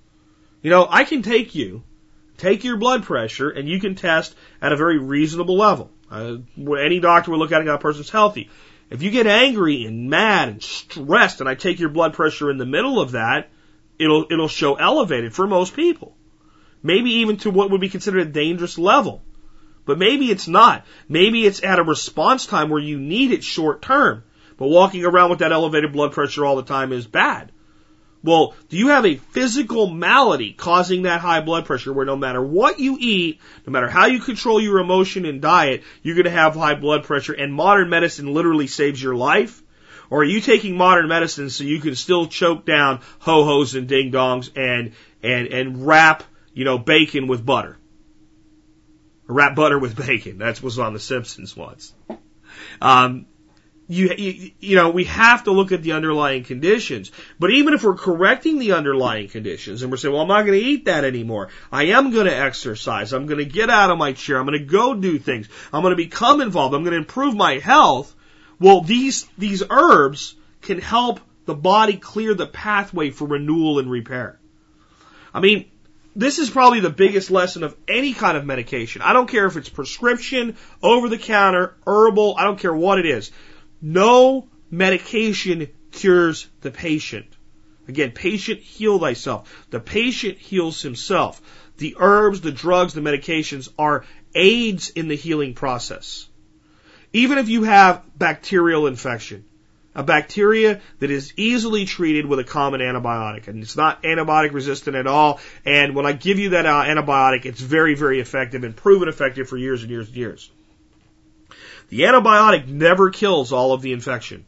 You know, I can take you, take your blood pressure, and you can test at a very reasonable level. Uh, any doctor will look at it and a person's healthy. If you get angry and mad and stressed, and I take your blood pressure in the middle of that, it'll it'll show elevated for most people. Maybe even to what would be considered a dangerous level. But maybe it's not. Maybe it's at a response time where you need it short term. But walking around with that elevated blood pressure all the time is bad. Well, do you have a physical malady causing that high blood pressure where no matter what you eat, no matter how you control your emotion and diet, you're going to have high blood pressure and modern medicine literally saves your life? Or are you taking modern medicine so you can still choke down ho-hos and ding-dongs and, and, and wrap, you know, bacon with butter? wrap butter with bacon. That's what's on The Simpsons once. Um, you, you, you know, we have to look at the underlying conditions. But even if we're correcting the underlying conditions and we're saying, well, I'm not going to eat that anymore. I am going to exercise. I'm going to get out of my chair. I'm going to go do things. I'm going to become involved. I'm going to improve my health. Well, these, these herbs can help the body clear the pathway for renewal and repair. I mean, this is probably the biggest lesson of any kind of medication. I don't care if it's prescription, over the counter, herbal, I don't care what it is. No medication cures the patient. Again, patient heal thyself. The patient heals himself. The herbs, the drugs, the medications are aids in the healing process. Even if you have bacterial infection, a bacteria that is easily treated with a common antibiotic. And it's not antibiotic resistant at all. And when I give you that uh, antibiotic, it's very, very effective and proven effective for years and years and years. The antibiotic never kills all of the infection.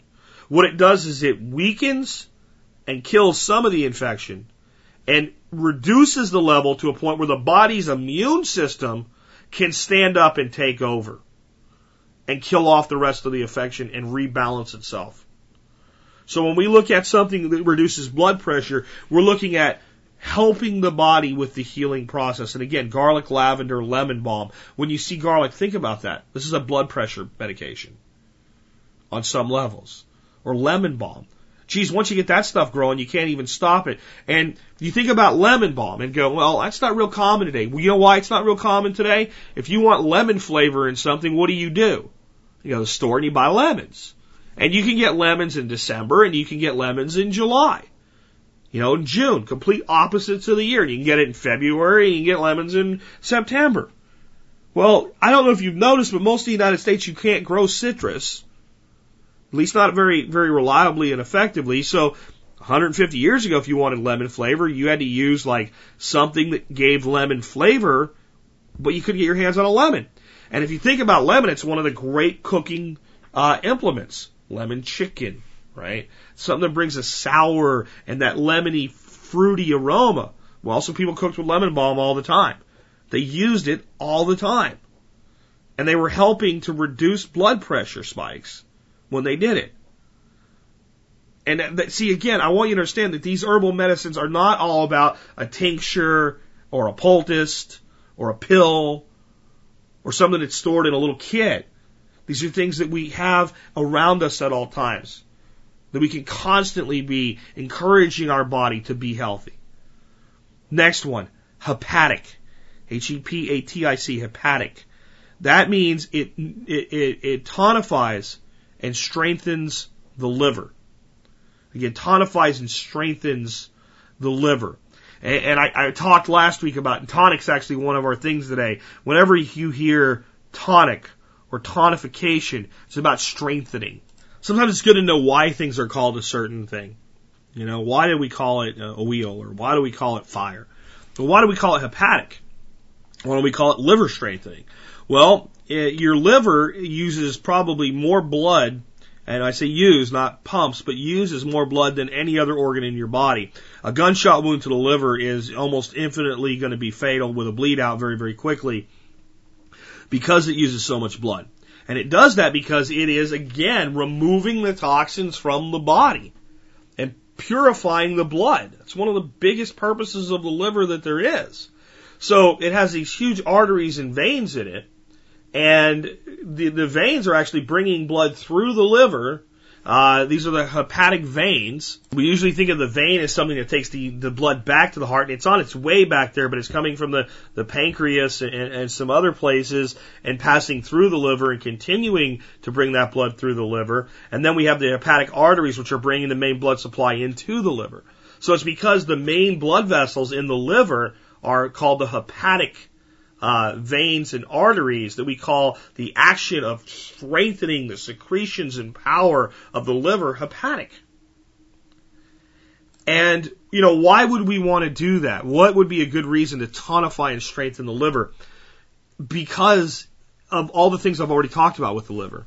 What it does is it weakens and kills some of the infection and reduces the level to a point where the body's immune system can stand up and take over and kill off the rest of the infection and rebalance itself. So when we look at something that reduces blood pressure, we're looking at helping the body with the healing process. And again, garlic, lavender, lemon balm. When you see garlic, think about that. This is a blood pressure medication on some levels. Or lemon balm. Geez, once you get that stuff growing, you can't even stop it. And you think about lemon balm and go, well, that's not real common today. Well, you know why it's not real common today? If you want lemon flavor in something, what do you do? You go to the store and you buy lemons. And you can get lemons in December and you can get lemons in July. You know, in June, complete opposites of the year. You can get it in February you can get lemons in September. Well, I don't know if you've noticed, but most of the United States you can't grow citrus. At least not very, very reliably and effectively. So 150 years ago, if you wanted lemon flavor, you had to use like something that gave lemon flavor, but you couldn't get your hands on a lemon. And if you think about lemon, it's one of the great cooking uh, implements lemon chicken, right? Something that brings a sour and that lemony, fruity aroma. Well, some people cooked with lemon balm all the time. They used it all the time. And they were helping to reduce blood pressure spikes when they did it. And that, see, again, I want you to understand that these herbal medicines are not all about a tincture or a poultice or a pill or something that's stored in a little kit. These are things that we have around us at all times. That we can constantly be encouraging our body to be healthy. Next one, hepatic. H-E-P-A-T-I-C, hepatic. That means it, it, it, it tonifies and strengthens the liver. Again, tonifies and strengthens the liver. And, and I, I talked last week about tonic's actually one of our things today. Whenever you hear tonic or tonification. It's about strengthening. Sometimes it's good to know why things are called a certain thing. You know, why do we call it a wheel or why do we call it fire? But why do we call it hepatic? Why do we call it liver strengthening? Well, it, your liver uses probably more blood, and I say use, not pumps, but uses more blood than any other organ in your body. A gunshot wound to the liver is almost infinitely going to be fatal with a bleed out very, very quickly because it uses so much blood. And it does that because it is, again, removing the toxins from the body and purifying the blood. It's one of the biggest purposes of the liver that there is. So it has these huge arteries and veins in it, and the, the veins are actually bringing blood through the liver uh, these are the hepatic veins. We usually think of the vein as something that takes the, the blood back to the heart. and It's on its way back there, but it's coming from the, the pancreas and, and some other places and passing through the liver and continuing to bring that blood through the liver. And then we have the hepatic arteries, which are bringing the main blood supply into the liver. So it's because the main blood vessels in the liver are called the hepatic uh, veins and arteries that we call the action of strengthening the secretions and power of the liver hepatic. And, you know, why would we want to do that? What would be a good reason to tonify and strengthen the liver? Because of all the things I've already talked about with the liver.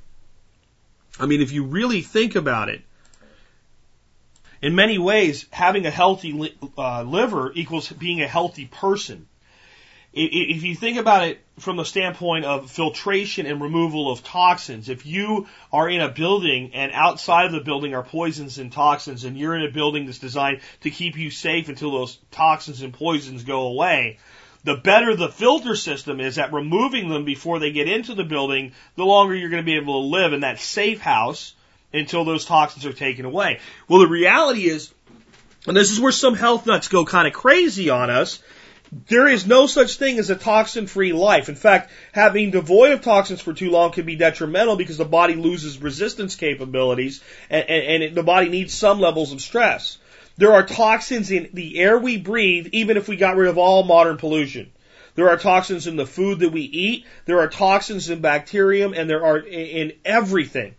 I mean, if you really think about it, in many ways, having a healthy uh, liver equals being a healthy person if you think about it from the standpoint of filtration and removal of toxins, if you are in a building and outside of the building are poisons and toxins and you're in a building that's designed to keep you safe until those toxins and poisons go away, the better the filter system is at removing them before they get into the building, the longer you're going to be able to live in that safe house until those toxins are taken away. Well, the reality is, and this is where some health nuts go kind of crazy on us, there is no such thing as a toxin free life. In fact, having devoid of toxins for too long can be detrimental because the body loses resistance capabilities and, and, and it, the body needs some levels of stress. There are toxins in the air we breathe, even if we got rid of all modern pollution. There are toxins in the food that we eat. There are toxins in bacterium and there are in everything.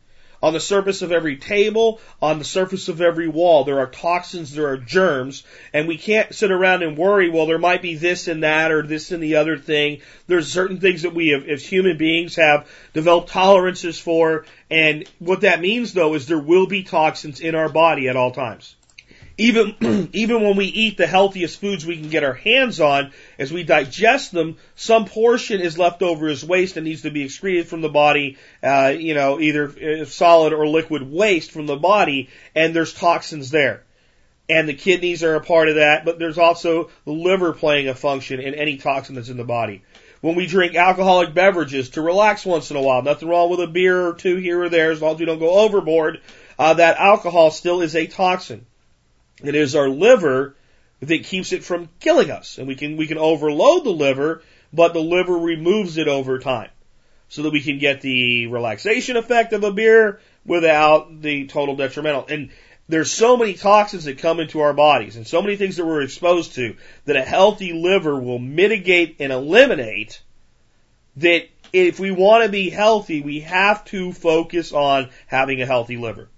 On the surface of every table, on the surface of every wall, there are toxins, there are germs, and we can't sit around and worry, well, there might be this and that or this and the other thing. There's certain things that we have, as human beings have developed tolerances for, and what that means though is there will be toxins in our body at all times even even when we eat the healthiest foods we can get our hands on, as we digest them, some portion is left over as waste and needs to be excreted from the body. Uh, you know, either uh, solid or liquid waste from the body, and there's toxins there. And the kidneys are a part of that, but there's also the liver playing a function in any toxin that's in the body. When we drink alcoholic beverages to relax once in a while, nothing wrong with a beer or two here or there as long as we don't go overboard, uh, that alcohol still is a toxin. It is our liver that keeps it from killing us. And we can, we can overload the liver, but the liver removes it over time. So that we can get the relaxation effect of a beer without the total detrimental. And there's so many toxins that come into our bodies and so many things that we're exposed to that a healthy liver will mitigate and eliminate that if we want to be healthy, we have to focus on having a healthy liver.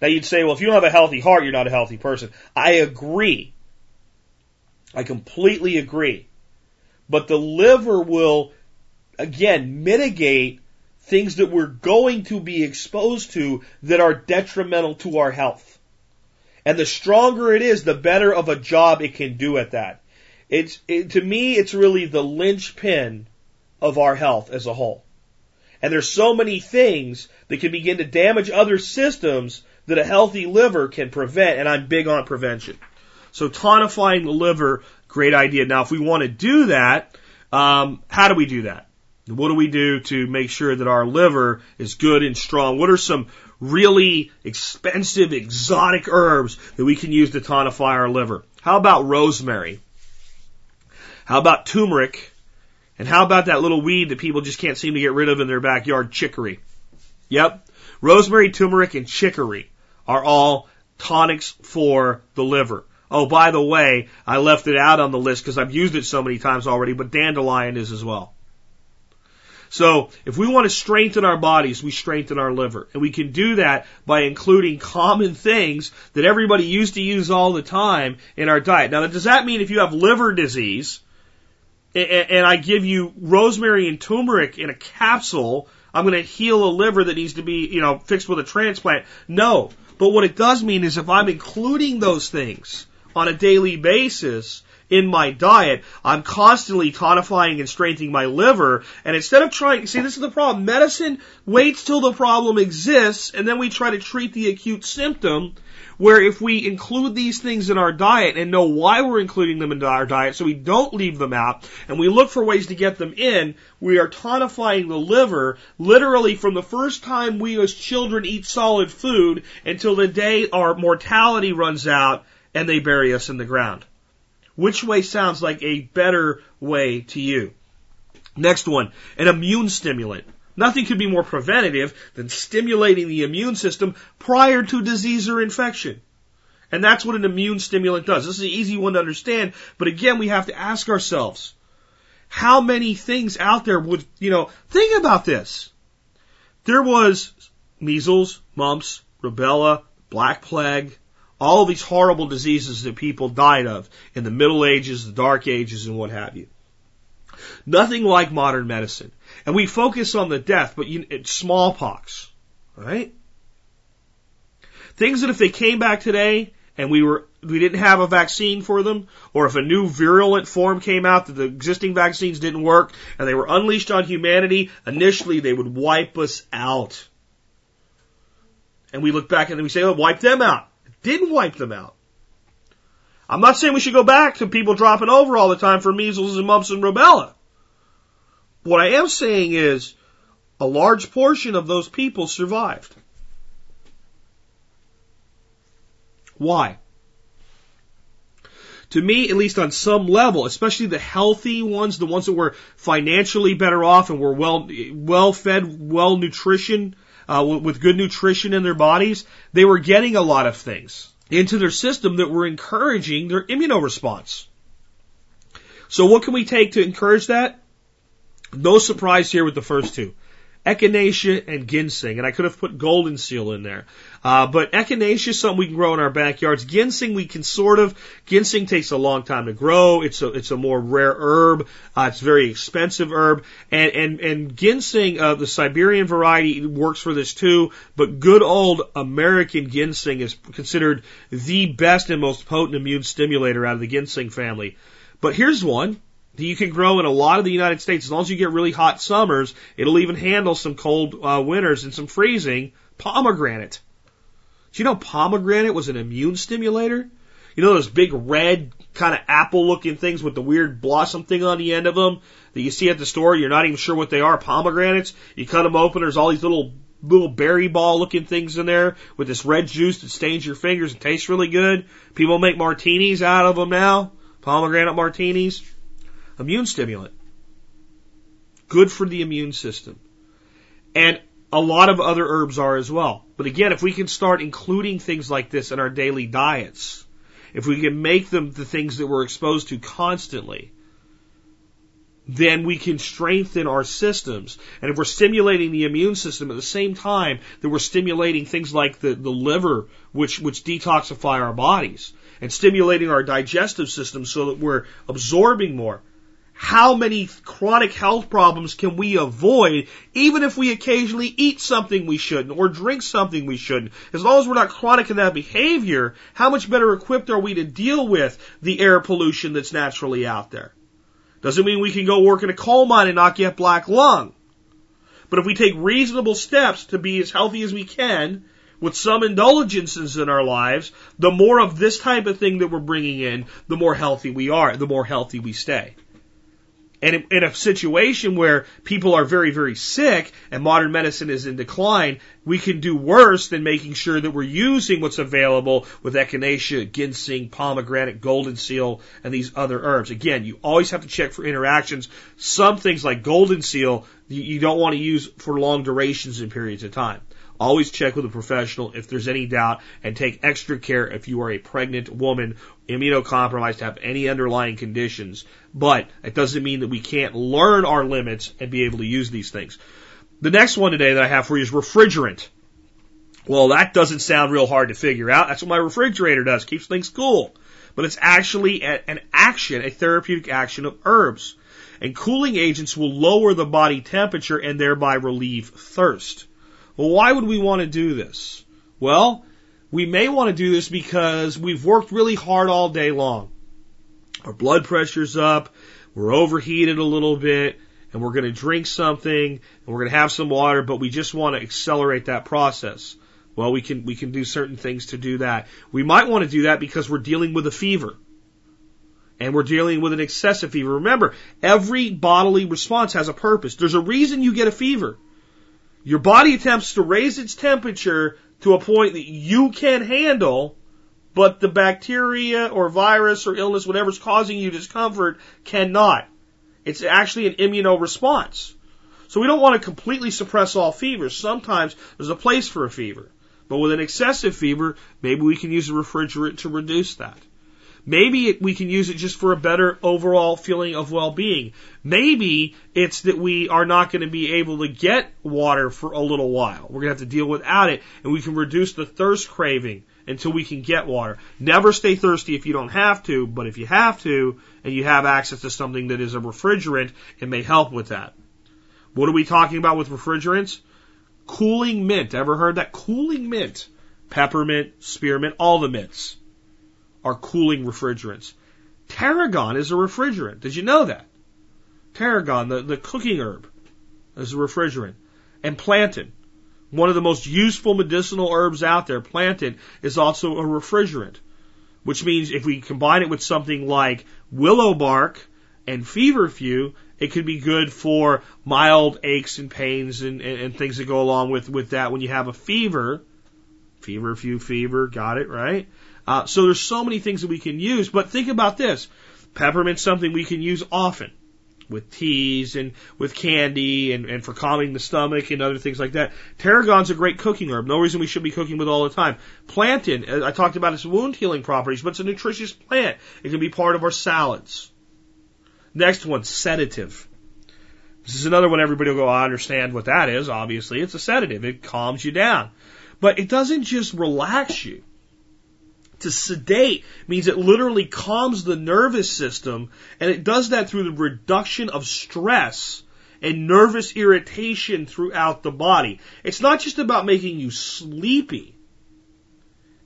Now you'd say, well, if you don't have a healthy heart, you're not a healthy person. I agree. I completely agree. But the liver will, again, mitigate things that we're going to be exposed to that are detrimental to our health. And the stronger it is, the better of a job it can do at that. It's, it, to me, it's really the linchpin of our health as a whole. And there's so many things that can begin to damage other systems that a healthy liver can prevent, and I'm big on prevention. So tonifying the liver, great idea. Now, if we want to do that, um, how do we do that? What do we do to make sure that our liver is good and strong? What are some really expensive, exotic herbs that we can use to tonify our liver? How about rosemary? How about turmeric? And how about that little weed that people just can't seem to get rid of in their backyard, chicory? Yep. Rosemary, turmeric, and chicory are all tonics for the liver. Oh, by the way, I left it out on the list because I've used it so many times already, but dandelion is as well. So if we want to strengthen our bodies, we strengthen our liver. And we can do that by including common things that everybody used to use all the time in our diet. Now, does that mean if you have liver disease and I give you rosemary and turmeric in a capsule, I'm going to heal a liver that needs to be, you know, fixed with a transplant? No. But what it does mean is if I'm including those things on a daily basis, in my diet, I'm constantly tonifying and strengthening my liver. And instead of trying, see, this is the problem. Medicine waits till the problem exists and then we try to treat the acute symptom. Where if we include these things in our diet and know why we're including them in our diet so we don't leave them out and we look for ways to get them in, we are tonifying the liver literally from the first time we as children eat solid food until the day our mortality runs out and they bury us in the ground. Which way sounds like a better way to you? Next one, an immune stimulant. Nothing could be more preventative than stimulating the immune system prior to disease or infection. And that's what an immune stimulant does. This is an easy one to understand, but again, we have to ask ourselves, how many things out there would, you know, think about this. There was measles, mumps, rubella, black plague, all these horrible diseases that people died of in the Middle Ages, the Dark Ages, and what have you. Nothing like modern medicine. And we focus on the death, but you, it's smallpox, right? Things that if they came back today and we were we didn't have a vaccine for them, or if a new virulent form came out that the existing vaccines didn't work and they were unleashed on humanity, initially they would wipe us out. And we look back and we say, oh, wipe them out didn't wipe them out. I'm not saying we should go back to people dropping over all the time for measles and mumps and rubella. What I am saying is a large portion of those people survived. Why? To me, at least on some level, especially the healthy ones, the ones that were financially better off and were well, well fed, well nutrition, uh, with good nutrition in their bodies, they were getting a lot of things into their system that were encouraging their immunoresponse. So what can we take to encourage that? No surprise here with the first two. Echinacea and ginseng, and I could have put golden seal in there. Uh, but echinacea is something we can grow in our backyards. Ginseng we can sort of. Ginseng takes a long time to grow. It's a it's a more rare herb. Uh, it's a very expensive herb, and and and ginseng, uh, the Siberian variety works for this too. But good old American ginseng is considered the best and most potent immune stimulator out of the ginseng family. But here's one you can grow in a lot of the United States. As long as you get really hot summers, it'll even handle some cold uh, winters and some freezing. Pomegranate. Do you know pomegranate was an immune stimulator? You know those big red kind of apple looking things with the weird blossom thing on the end of them that you see at the store. You're not even sure what they are. Pomegranates. You cut them open. There's all these little little berry ball looking things in there with this red juice that stains your fingers and tastes really good. People make martinis out of them now. Pomegranate martinis. Immune stimulant. Good for the immune system. And a lot of other herbs are as well. But again, if we can start including things like this in our daily diets, if we can make them the things that we're exposed to constantly, then we can strengthen our systems. And if we're stimulating the immune system at the same time that we're stimulating things like the, the liver, which, which detoxify our bodies, and stimulating our digestive system so that we're absorbing more, how many chronic health problems can we avoid even if we occasionally eat something we shouldn't or drink something we shouldn't? As long as we're not chronic in that behavior, how much better equipped are we to deal with the air pollution that's naturally out there? Doesn't mean we can go work in a coal mine and not get black lung. But if we take reasonable steps to be as healthy as we can, with some indulgences in our lives, the more of this type of thing that we're bringing in, the more healthy we are, the more healthy we stay. And in a situation where people are very, very sick and modern medicine is in decline, we can do worse than making sure that we're using what's available with echinacea, ginseng, pomegranate, golden seal, and these other herbs. Again, you always have to check for interactions. Some things like golden seal, you don't want to use for long durations and periods of time. Always check with a professional if there's any doubt and take extra care if you are a pregnant woman, immunocompromised, have any underlying conditions. But it doesn't mean that we can't learn our limits and be able to use these things. The next one today that I have for you is refrigerant. Well, that doesn't sound real hard to figure out. That's what my refrigerator does. Keeps things cool. But it's actually an action, a therapeutic action of herbs. And cooling agents will lower the body temperature and thereby relieve thirst. Well, why would we want to do this? Well, we may want to do this because we've worked really hard all day long. Our blood pressure's up, we're overheated a little bit, and we're going to drink something, and we're going to have some water, but we just want to accelerate that process. Well, we can, we can do certain things to do that. We might want to do that because we're dealing with a fever. And we're dealing with an excessive fever. Remember, every bodily response has a purpose. There's a reason you get a fever. Your body attempts to raise its temperature to a point that you can handle, but the bacteria or virus or illness, whatever's causing you discomfort, cannot. It's actually an immunoresponse. So we don't want to completely suppress all fevers. Sometimes there's a place for a fever. But with an excessive fever, maybe we can use a refrigerant to reduce that. Maybe we can use it just for a better overall feeling of well-being. Maybe it's that we are not going to be able to get water for a little while. We're going to have to deal without it and we can reduce the thirst craving until we can get water. Never stay thirsty if you don't have to, but if you have to and you have access to something that is a refrigerant, it may help with that. What are we talking about with refrigerants? Cooling mint. Ever heard that? Cooling mint. Peppermint, spearmint, all the mints are cooling refrigerants. Tarragon is a refrigerant. Did you know that? Tarragon, the, the cooking herb, is a refrigerant. And plantain, one of the most useful medicinal herbs out there, plantain, is also a refrigerant. Which means if we combine it with something like willow bark and feverfew, it could be good for mild aches and pains and, and, and things that go along with, with that when you have a fever. Feverfew fever, got it, right? Uh, so there's so many things that we can use, but think about this. Peppermint's something we can use often with teas and with candy and, and for calming the stomach and other things like that. Tarragon's a great cooking herb. No reason we should be cooking with all the time. Plantain, uh, I talked about its wound healing properties, but it's a nutritious plant. It can be part of our salads. Next one, sedative. This is another one everybody will go, I understand what that is. Obviously, it's a sedative. It calms you down. But it doesn't just relax you. To sedate means it literally calms the nervous system, and it does that through the reduction of stress and nervous irritation throughout the body. It's not just about making you sleepy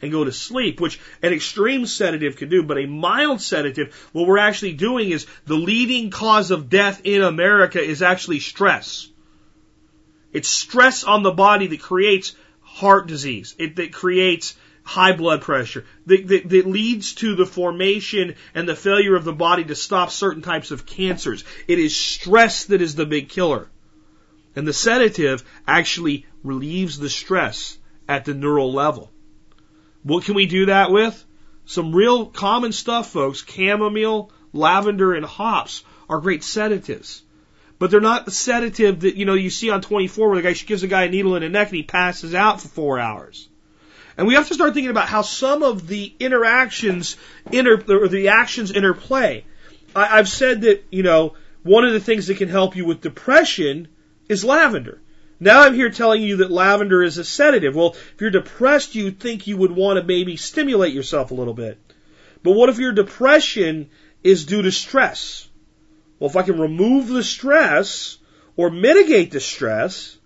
and go to sleep, which an extreme sedative can do, but a mild sedative, what we're actually doing is the leading cause of death in America is actually stress. It's stress on the body that creates heart disease. It that creates high blood pressure that, that, that, leads to the formation and the failure of the body to stop certain types of cancers. It is stress that is the big killer. And the sedative actually relieves the stress at the neural level. What can we do that with? Some real common stuff, folks. Chamomile, lavender, and hops are great sedatives. But they're not the sedative that, you know, you see on 24 where the guy gives a guy a needle in the neck and he passes out for four hours. And we have to start thinking about how some of the interactions, inter, or the actions interplay. I, I've said that, you know, one of the things that can help you with depression is lavender. Now I'm here telling you that lavender is a sedative. Well, if you're depressed, you'd think you would want to maybe stimulate yourself a little bit. But what if your depression is due to stress? Well, if I can remove the stress or mitigate the stress,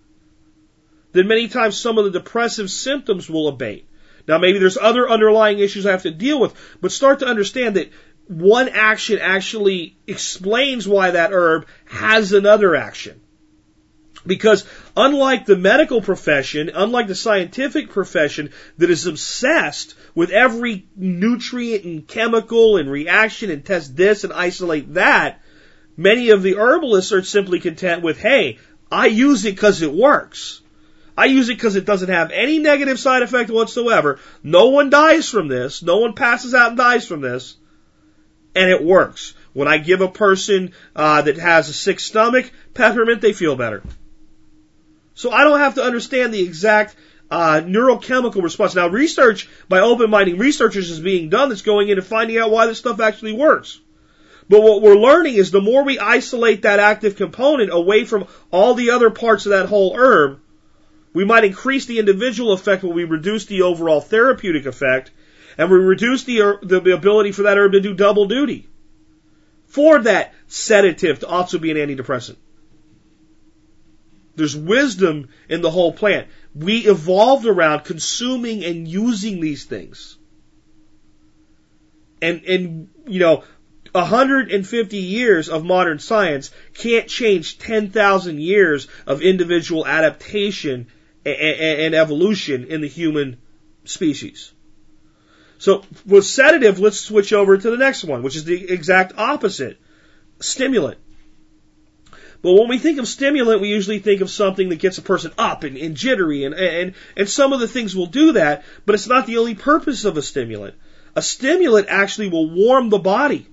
then many times some of the depressive symptoms will abate. Now maybe there's other underlying issues I have to deal with, but start to understand that one action actually explains why that herb has another action. Because unlike the medical profession, unlike the scientific profession that is obsessed with every nutrient and chemical and reaction and test this and isolate that, many of the herbalists are simply content with, hey, I use it because it works. I use it because it doesn't have any negative side effect whatsoever. No one dies from this. No one passes out and dies from this. And it works. When I give a person uh, that has a sick stomach peppermint, they feel better. So I don't have to understand the exact uh, neurochemical response. Now, research by open-minded researchers is being done that's going into finding out why this stuff actually works. But what we're learning is the more we isolate that active component away from all the other parts of that whole herb, we might increase the individual effect, but we reduce the overall therapeutic effect, and we reduce er, the, the ability for that herb to do double duty. For that sedative to also be an antidepressant. There's wisdom in the whole plant. We evolved around consuming and using these things. And, and, you know, 150 years of modern science can't change 10,000 years of individual adaptation and, and, evolution in the human species. So with sedative, let's switch over to the next one, which is the exact opposite. Stimulant. But when we think of stimulant, we usually think of something that gets a person up and, and jittery, and, and, and some of the things will do that, but it's not the only purpose of a stimulant. A stimulant actually will warm the body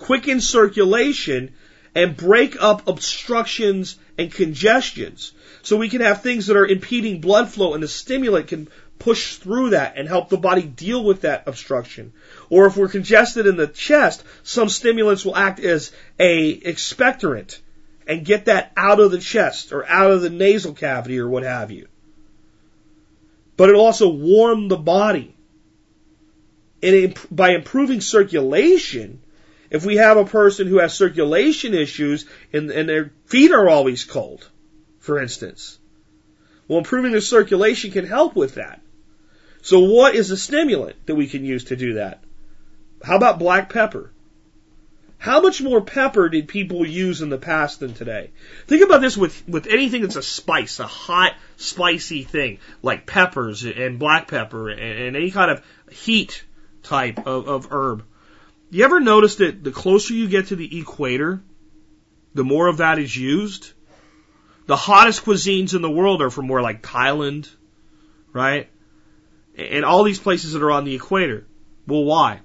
quicken circulation, and break up obstructions and congestions. So we can have things that are impeding blood flow and the stimulant can push through that and help the body deal with that obstruction. Or if we're congested in the chest, some stimulants will act as a expectorant and get that out of the chest or out of the nasal cavity or what have you. But it'll also warm the body. And by improving circulation, if we have a person who has circulation issues and, and their feet are always cold, for instance, well, improving the circulation can help with that. So what is a stimulant that we can use to do that? How about black pepper? How much more pepper did people use in the past than today? Think about this with, with anything that's a spice, a hot, spicy thing, like peppers and black pepper and, and any kind of heat type of, of herb. You ever notice that the closer you get to the equator, the more of that is used? The hottest cuisines in the world are from more like Thailand, right? And all these places that are on the equator. Well, why?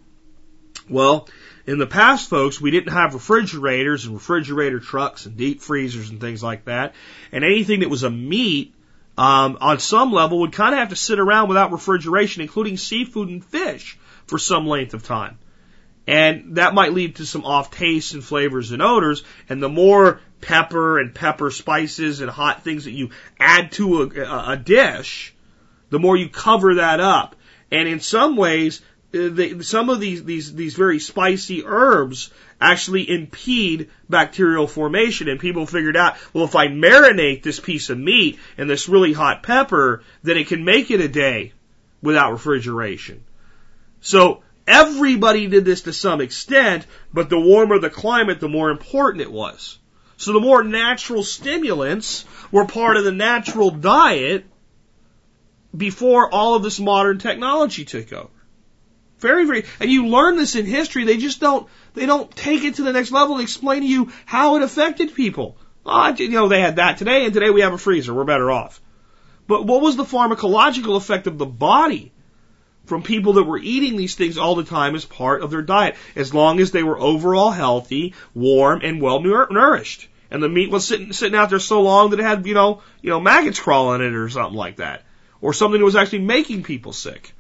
Well, in the past, folks, we didn't have refrigerators and refrigerator trucks and deep freezers and things like that. And anything that was a meat, um, on some level would kind of have to sit around without refrigeration, including seafood and fish, for some length of time. And that might lead to some off tastes and flavors and odors. And the more pepper and pepper spices and hot things that you add to a, a dish, the more you cover that up. And in some ways, uh, the, some of these, these, these very spicy herbs actually impede bacterial formation. And people figured out, well, if I marinate this piece of meat in this really hot pepper, then it can make it a day without refrigeration. So Everybody did this to some extent, but the warmer the climate, the more important it was. So the more natural stimulants were part of the natural diet before all of this modern technology took over. Very, very, and you learn this in history. They just don't, they don't take it to the next level and explain to you how it affected people. Oh, you know, they had that today and today we have a freezer. We're better off. But what was the pharmacological effect of the body? From people that were eating these things all the time as part of their diet, as long as they were overall healthy, warm, and well nourished. And the meat was sitting sitting out there so long that it had, you know, you know, maggots crawling in it or something like that, or something that was actually making people sick.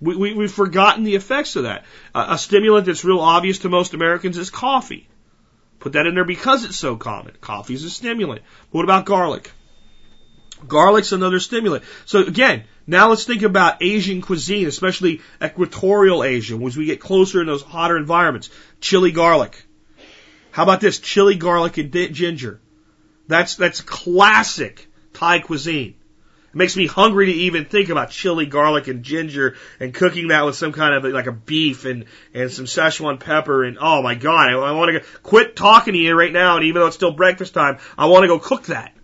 We, we, we've forgotten the effects of that. Uh, a stimulant that's real obvious to most Americans is coffee. Put that in there because it's so common. Coffee is a stimulant. But what about garlic? Garlic's another stimulant. So again, now let's think about Asian cuisine, especially equatorial Asia, as we get closer in those hotter environments. Chili garlic. How about this? Chili garlic and ginger. That's, that's classic Thai cuisine. It makes me hungry to even think about chili, garlic, and ginger and cooking that with some kind of like a beef and, and some Szechuan pepper and oh my god, I, I want to quit talking to you right now and even though it's still breakfast time, I want to go cook that.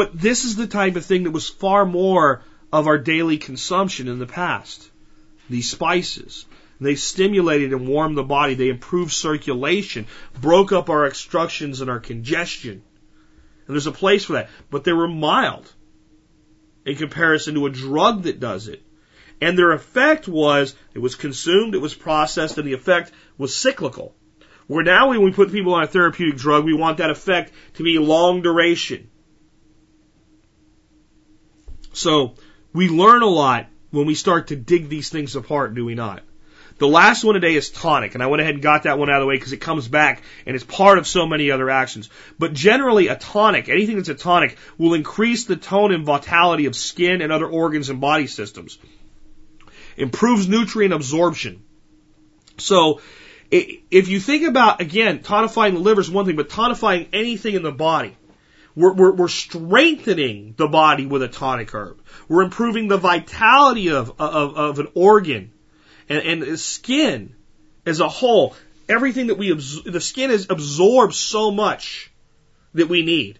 But this is the type of thing that was far more of our daily consumption in the past. These spices. They stimulated and warmed the body. They improved circulation, broke up our obstructions and our congestion. And there's a place for that. But they were mild in comparison to a drug that does it. And their effect was, it was consumed, it was processed, and the effect was cyclical. Where now when we put people on a therapeutic drug, we want that effect to be long duration. So we learn a lot when we start to dig these things apart, do we not? The last one today is tonic, and I went ahead and got that one out of the way because it comes back and it's part of so many other actions. But generally, a tonic, anything that's a tonic, will increase the tone and vitality of skin and other organs and body systems. Improves nutrient absorption. So, if you think about, again, tonifying the liver is one thing, but tonifying anything in the body, we're, we're, we're, strengthening the body with a tonic herb. We're improving the vitality of, of, of an organ and, and skin as a whole, everything that we the skin is absorbs so much that we need,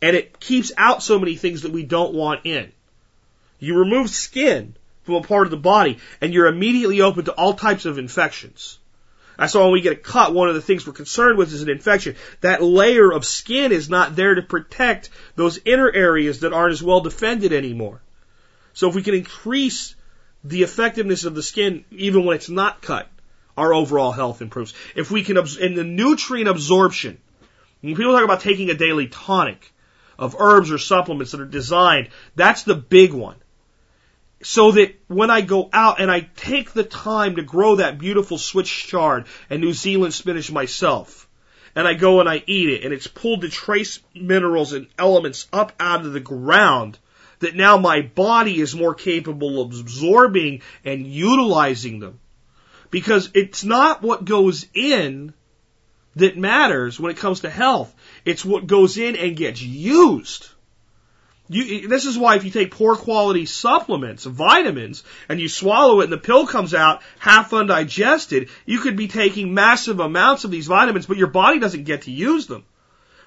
and it keeps out so many things that we don't want in. You remove skin from a part of the body, and you're immediately open to all types of infections. That's why when we get a cut, one of the things we're concerned with is an infection. That layer of skin is not there to protect those inner areas that aren't as well defended anymore. So if we can increase the effectiveness of the skin, even when it's not cut, our overall health improves. If we can, in the nutrient absorption, when people talk about taking a daily tonic of herbs or supplements that are designed, that's the big one. So that when I go out and I take the time to grow that beautiful Swiss chard and New Zealand spinach myself, and I go and I eat it, and it's pulled the trace minerals and elements up out of the ground, that now my body is more capable of absorbing and utilizing them. Because it's not what goes in that matters when it comes to health. It's what goes in and gets used. You, this is why if you take poor quality supplements, vitamins, and you swallow it and the pill comes out half undigested, you could be taking massive amounts of these vitamins, but your body doesn't get to use them.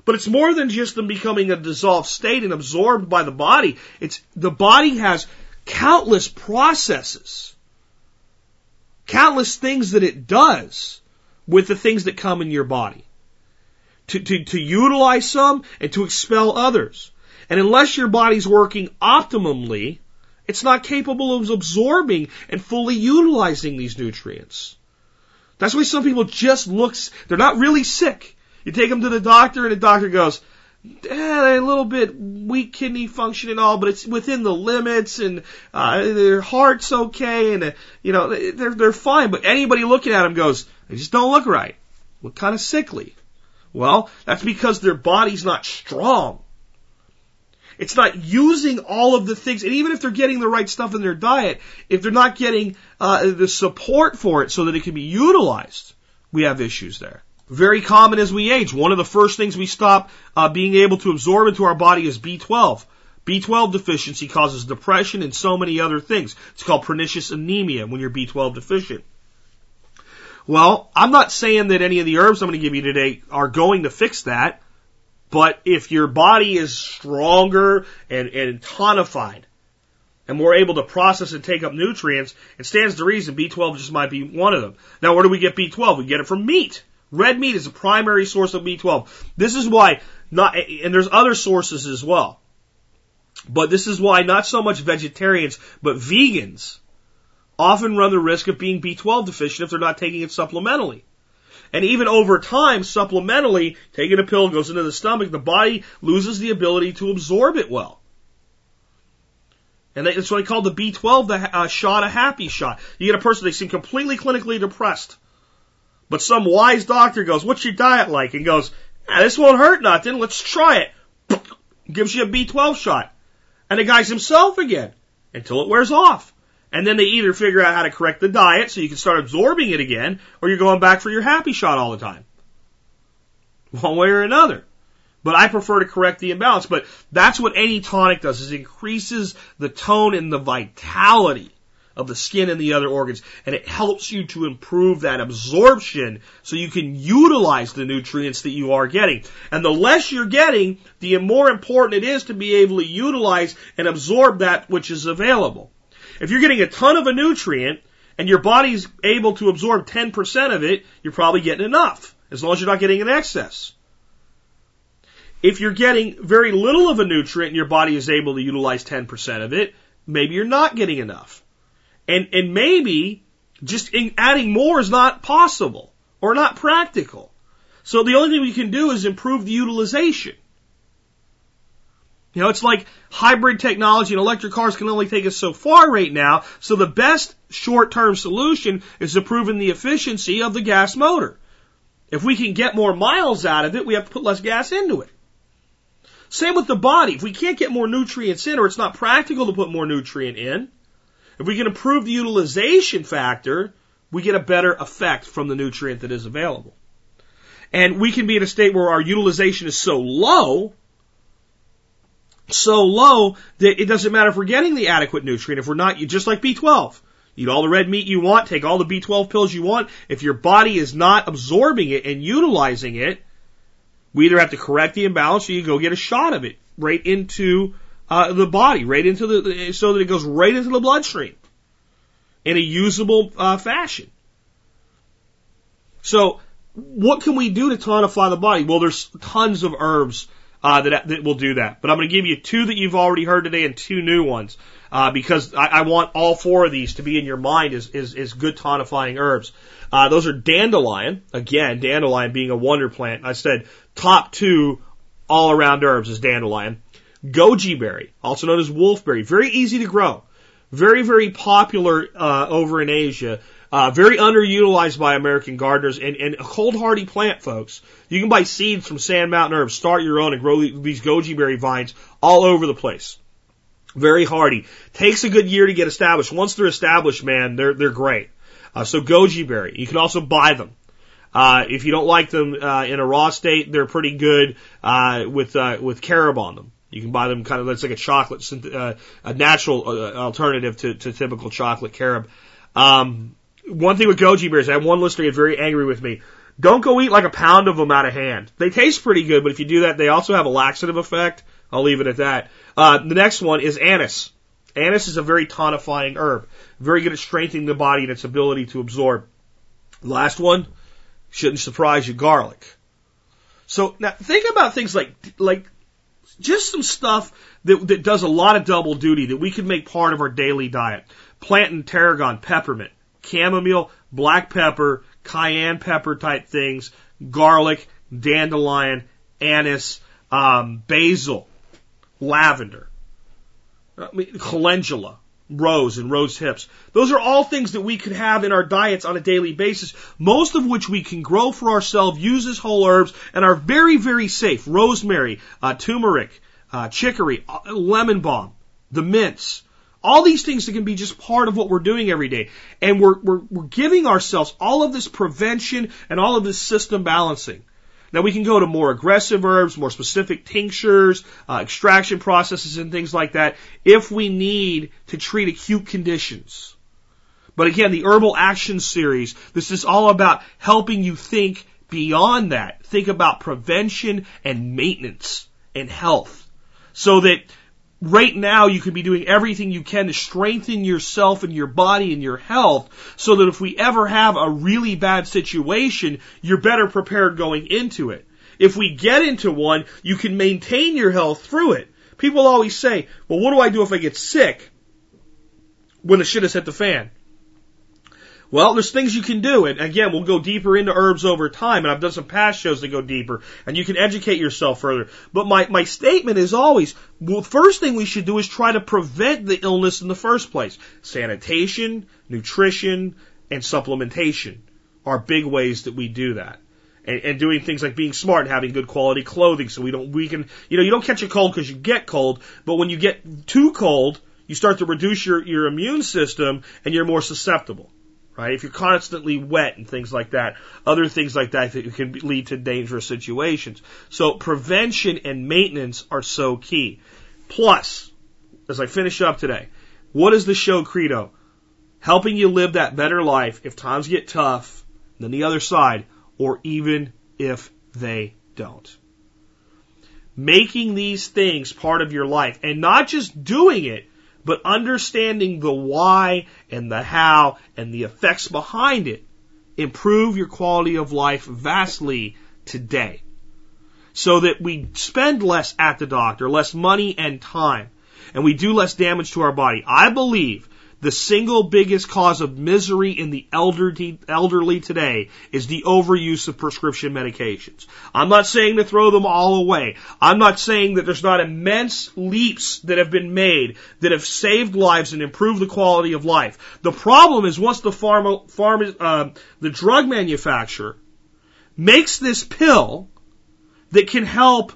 But it's more than just them becoming a dissolved state and absorbed by the body. It's the body has countless processes, countless things that it does with the things that come in your body. To, to, to utilize some and to expel others. And unless your body's working optimally, it's not capable of absorbing and fully utilizing these nutrients. That's why some people just look, they're not really sick. You take them to the doctor, and the doctor goes, eh, a little bit weak kidney function and all, but it's within the limits, and uh, their heart's okay, and uh, you know they're they're fine. But anybody looking at them goes, they just don't look right, look kind of sickly. Well, that's because their body's not strong. It's not using all of the things, and even if they're getting the right stuff in their diet, if they're not getting uh, the support for it so that it can be utilized, we have issues there. Very common as we age. One of the first things we stop uh, being able to absorb into our body is B12. B12 deficiency causes depression and so many other things. It's called pernicious anemia when you're B12 deficient. Well, I'm not saying that any of the herbs I'm going to give you today are going to fix that, but if your body is stronger and, and tonified and more able to process and take up nutrients, it stands to reason B12 just might be one of them. Now, where do we get B12? We get it from meat. Red meat is a primary source of B12. This is why not, and there's other sources as well. But this is why not so much vegetarians, but vegans often run the risk of being B12 deficient if they're not taking it supplementally. And even over time, supplementally, taking a pill goes into the stomach, the body loses the ability to absorb it well. And that's what I call the B12 the uh, shot a happy shot. You get a person, they seem completely clinically depressed. But some wise doctor goes, what's your diet like? And goes, ah, this won't hurt nothing. Let's try it. Gives you a B12 shot. And the guy's himself again until it wears off. And then they either figure out how to correct the diet so you can start absorbing it again, or you're going back for your happy shot all the time. One way or another. But I prefer to correct the imbalance. But that's what any tonic does, is increases the tone and the vitality of the skin and the other organs. And it helps you to improve that absorption so you can utilize the nutrients that you are getting. And the less you're getting, the more important it is to be able to utilize and absorb that which is available. If you're getting a ton of a nutrient and your body's able to absorb 10% of it, you're probably getting enough, as long as you're not getting an excess. If you're getting very little of a nutrient and your body is able to utilize 10% of it, maybe you're not getting enough. And, and maybe just adding more is not possible or not practical. So the only thing we can do is improve the utilization. You know, it's like hybrid technology and electric cars can only take us so far right now. So the best short-term solution is improving the efficiency of the gas motor. If we can get more miles out of it, we have to put less gas into it. Same with the body. If we can't get more nutrients in or it's not practical to put more nutrient in, if we can improve the utilization factor, we get a better effect from the nutrient that is available. And we can be in a state where our utilization is so low so low that it doesn't matter if we're getting the adequate nutrient. If we're not, you just like B12. Eat all the red meat you want, take all the B12 pills you want. If your body is not absorbing it and utilizing it, we either have to correct the imbalance or you go get a shot of it right into uh, the body, right into the, so that it goes right into the bloodstream in a usable uh, fashion. So, what can we do to tonify the body? Well, there's tons of herbs uh, that, that will do that. But I'm going to give you two that you've already heard today and two new ones uh, because I, I want all four of these to be in your mind as, good tonifying herbs. Uh, those are dandelion. Again, dandelion being a wonder plant. I said top two all around herbs is dandelion. Goji berry, also known as wolfberry, very easy to grow. Very, very popular uh, over in Asia. Uh, very underutilized by American gardeners and, and a cold hardy plant, folks. You can buy seeds from Sand Mountain Herbs, start your own and grow these goji berry vines all over the place. Very hardy. Takes a good year to get established. Once they're established, man, they're, they're great. Uh, so goji berry. You can also buy them. Uh, if you don't like them, uh, in a raw state, they're pretty good, uh, with, uh, with carob on them. You can buy them kind of, that's like a chocolate, uh, a natural uh, alternative to, to typical chocolate carob. Um, one thing with goji berries, I had one listener get very angry with me. Don't go eat like a pound of them out of hand. They taste pretty good, but if you do that, they also have a laxative effect. I'll leave it at that. Uh, the next one is anise. Anise is a very tonifying herb, very good at strengthening the body and its ability to absorb. Last one shouldn't surprise you, garlic. So now think about things like like just some stuff that that does a lot of double duty that we could make part of our daily diet. Plantain, tarragon, peppermint chamomile, black pepper, cayenne pepper type things, garlic, dandelion, anise, um, basil, lavender, mean, calendula, rose and rose hips. Those are all things that we could have in our diets on a daily basis, most of which we can grow for ourselves, use as whole herbs, and are very, very safe. Rosemary, uh, turmeric, uh, chicory, uh, lemon balm, the mints, all these things that can be just part of what we're doing every day. And we're, we're, we're giving ourselves all of this prevention and all of this system balancing. Now we can go to more aggressive herbs, more specific tinctures, uh, extraction processes and things like that if we need to treat acute conditions. But again, the Herbal Action Series, this is all about helping you think beyond that. Think about prevention and maintenance and health. So that right now you could be doing everything you can to strengthen yourself and your body and your health so that if we ever have a really bad situation, you're better prepared going into it. If we get into one, you can maintain your health through it. People always say, well, what do I do if I get sick when the shit has hit the fan? Well, there's things you can do. And again, we'll go deeper into herbs over time. And I've done some past shows that go deeper. And you can educate yourself further. But my, my statement is always, well, first thing we should do is try to prevent the illness in the first place. Sanitation, nutrition, and supplementation are big ways that we do that. And, and doing things like being smart and having good quality clothing so we don't weaken, you know, you don't catch a cold because you get cold, but when you get too cold, you start to reduce your, your immune system and you're more susceptible right? If you're constantly wet and things like that, other things like that that can lead to dangerous situations. So prevention and maintenance are so key. Plus, as I finish up today, what is the show credo? Helping you live that better life if times get tough than the other side, or even if they don't. Making these things part of your life and not just doing it, but understanding the why and the how and the effects behind it improve your quality of life vastly today. So that we spend less at the doctor, less money and time, and we do less damage to our body. I believe the single biggest cause of misery in the elderly, elderly today is the overuse of prescription medications. I'm not saying to throw them all away. I'm not saying that there's not immense leaps that have been made that have saved lives and improved the quality of life. The problem is once the pharma, pharma, uh, the drug manufacturer makes this pill that can help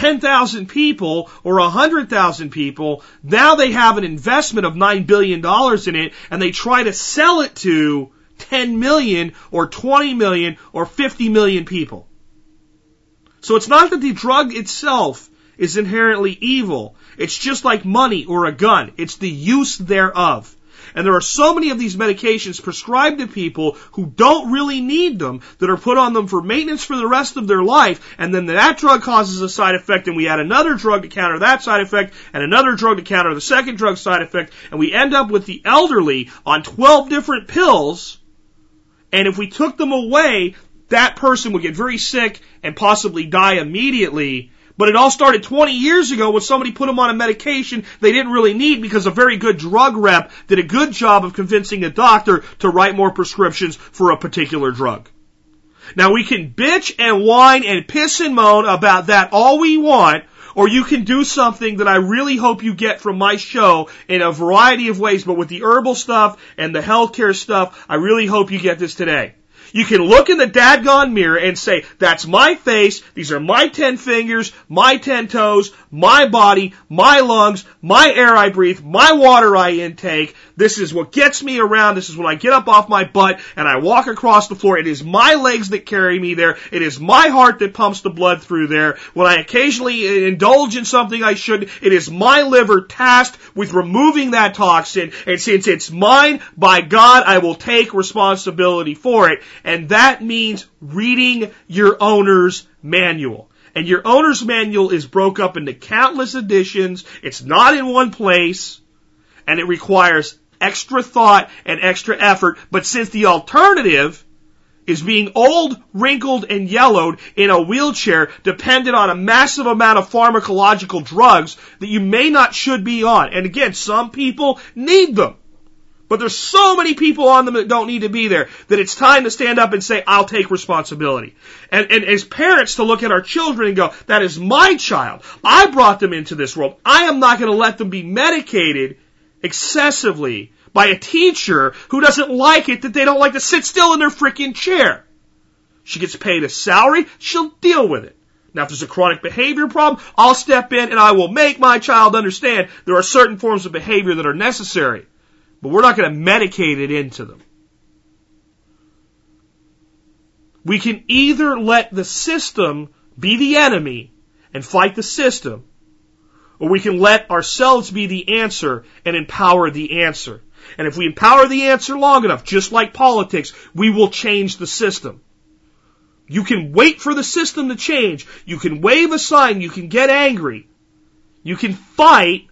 10,000 people or 100,000 people, now they have an investment of $9 billion in it and they try to sell it to 10 million or 20 million or 50 million people. So it's not that the drug itself is inherently evil. It's just like money or a gun. It's the use thereof. And there are so many of these medications prescribed to people who don't really need them that are put on them for maintenance for the rest of their life. And then that drug causes a side effect and we add another drug to counter that side effect and another drug to counter the second drug side effect. And we end up with the elderly on 12 different pills. And if we took them away, that person would get very sick and possibly die immediately but it all started 20 years ago when somebody put them on a medication they didn't really need because a very good drug rep did a good job of convincing a doctor to write more prescriptions for a particular drug. Now we can bitch and whine and piss and moan about that all we want, or you can do something that I really hope you get from my show in a variety of ways, but with the herbal stuff and the healthcare stuff, I really hope you get this today. You can look in the dadgone mirror and say, that's my face, these are my ten fingers, my ten toes, my body, my lungs, my air I breathe, my water I intake. This is what gets me around. This is when I get up off my butt and I walk across the floor. It is my legs that carry me there. It is my heart that pumps the blood through there. When I occasionally indulge in something I shouldn't, it is my liver tasked with removing that toxin. And since it's mine, by God, I will take responsibility for it. And that means reading your owner's manual. And your owner's manual is broke up into countless editions. It's not in one place. And it requires extra thought and extra effort. But since the alternative is being old, wrinkled, and yellowed in a wheelchair dependent on a massive amount of pharmacological drugs that you may not should be on. And again, some people need them. But there's so many people on them that don't need to be there that it's time to stand up and say, I'll take responsibility. And, and as parents to look at our children and go, that is my child. I brought them into this world. I am not going to let them be medicated excessively by a teacher who doesn't like it that they don't like to sit still in their freaking chair. She gets paid a salary, she'll deal with it. Now, if there's a chronic behavior problem, I'll step in and I will make my child understand there are certain forms of behavior that are necessary. But we're not going to medicate it into them. We can either let the system be the enemy and fight the system, or we can let ourselves be the answer and empower the answer. And if we empower the answer long enough, just like politics, we will change the system. You can wait for the system to change. You can wave a sign. You can get angry. You can fight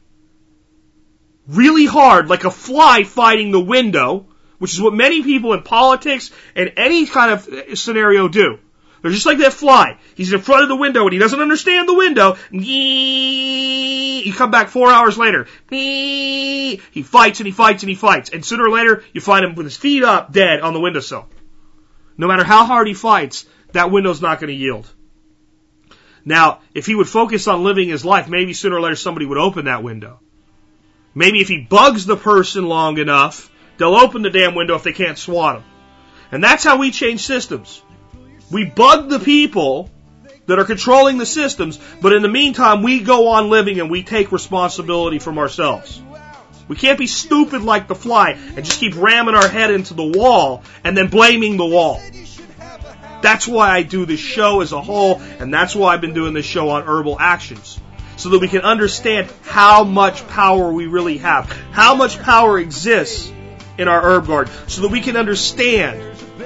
really hard, like a fly fighting the window, which is what many people in politics and any kind of scenario do. They're just like that fly. He's in front of the window and he doesn't understand the window. You come back four hours later. He fights and he fights and he fights. And sooner or later, you find him with his feet up, dead on the windowsill. No matter how hard he fights, that window's not going to yield. Now, if he would focus on living his life, maybe sooner or later somebody would open that window. Maybe if he bugs the person long enough, they'll open the damn window if they can't swat him. And that's how we change systems. We bug the people that are controlling the systems, but in the meantime, we go on living and we take responsibility from ourselves. We can't be stupid like the fly and just keep ramming our head into the wall and then blaming the wall. That's why I do this show as a whole, and that's why I've been doing this show on herbal actions so that we can understand how much power we really have, how much power exists in our herb garden, so that we can understand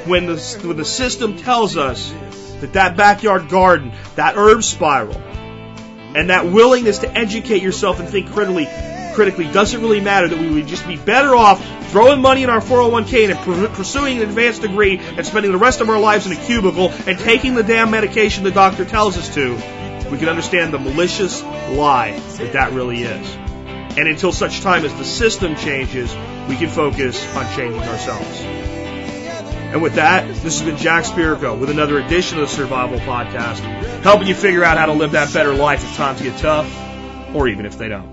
when the, when the system tells us that that backyard garden, that herb spiral, and that willingness to educate yourself and think critically, critically doesn't really matter, that we would just be better off throwing money in our 401k and pursuing an advanced degree and spending the rest of our lives in a cubicle and taking the damn medication the doctor tells us to we can understand the malicious lie that that really is. And until such time as the system changes, we can focus on changing ourselves. And with that, this has been Jack Spirko with another edition of the Survival Podcast, helping you figure out how to live that better life if times get tough, or even if they don't.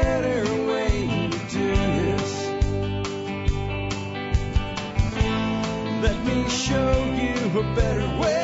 a better way.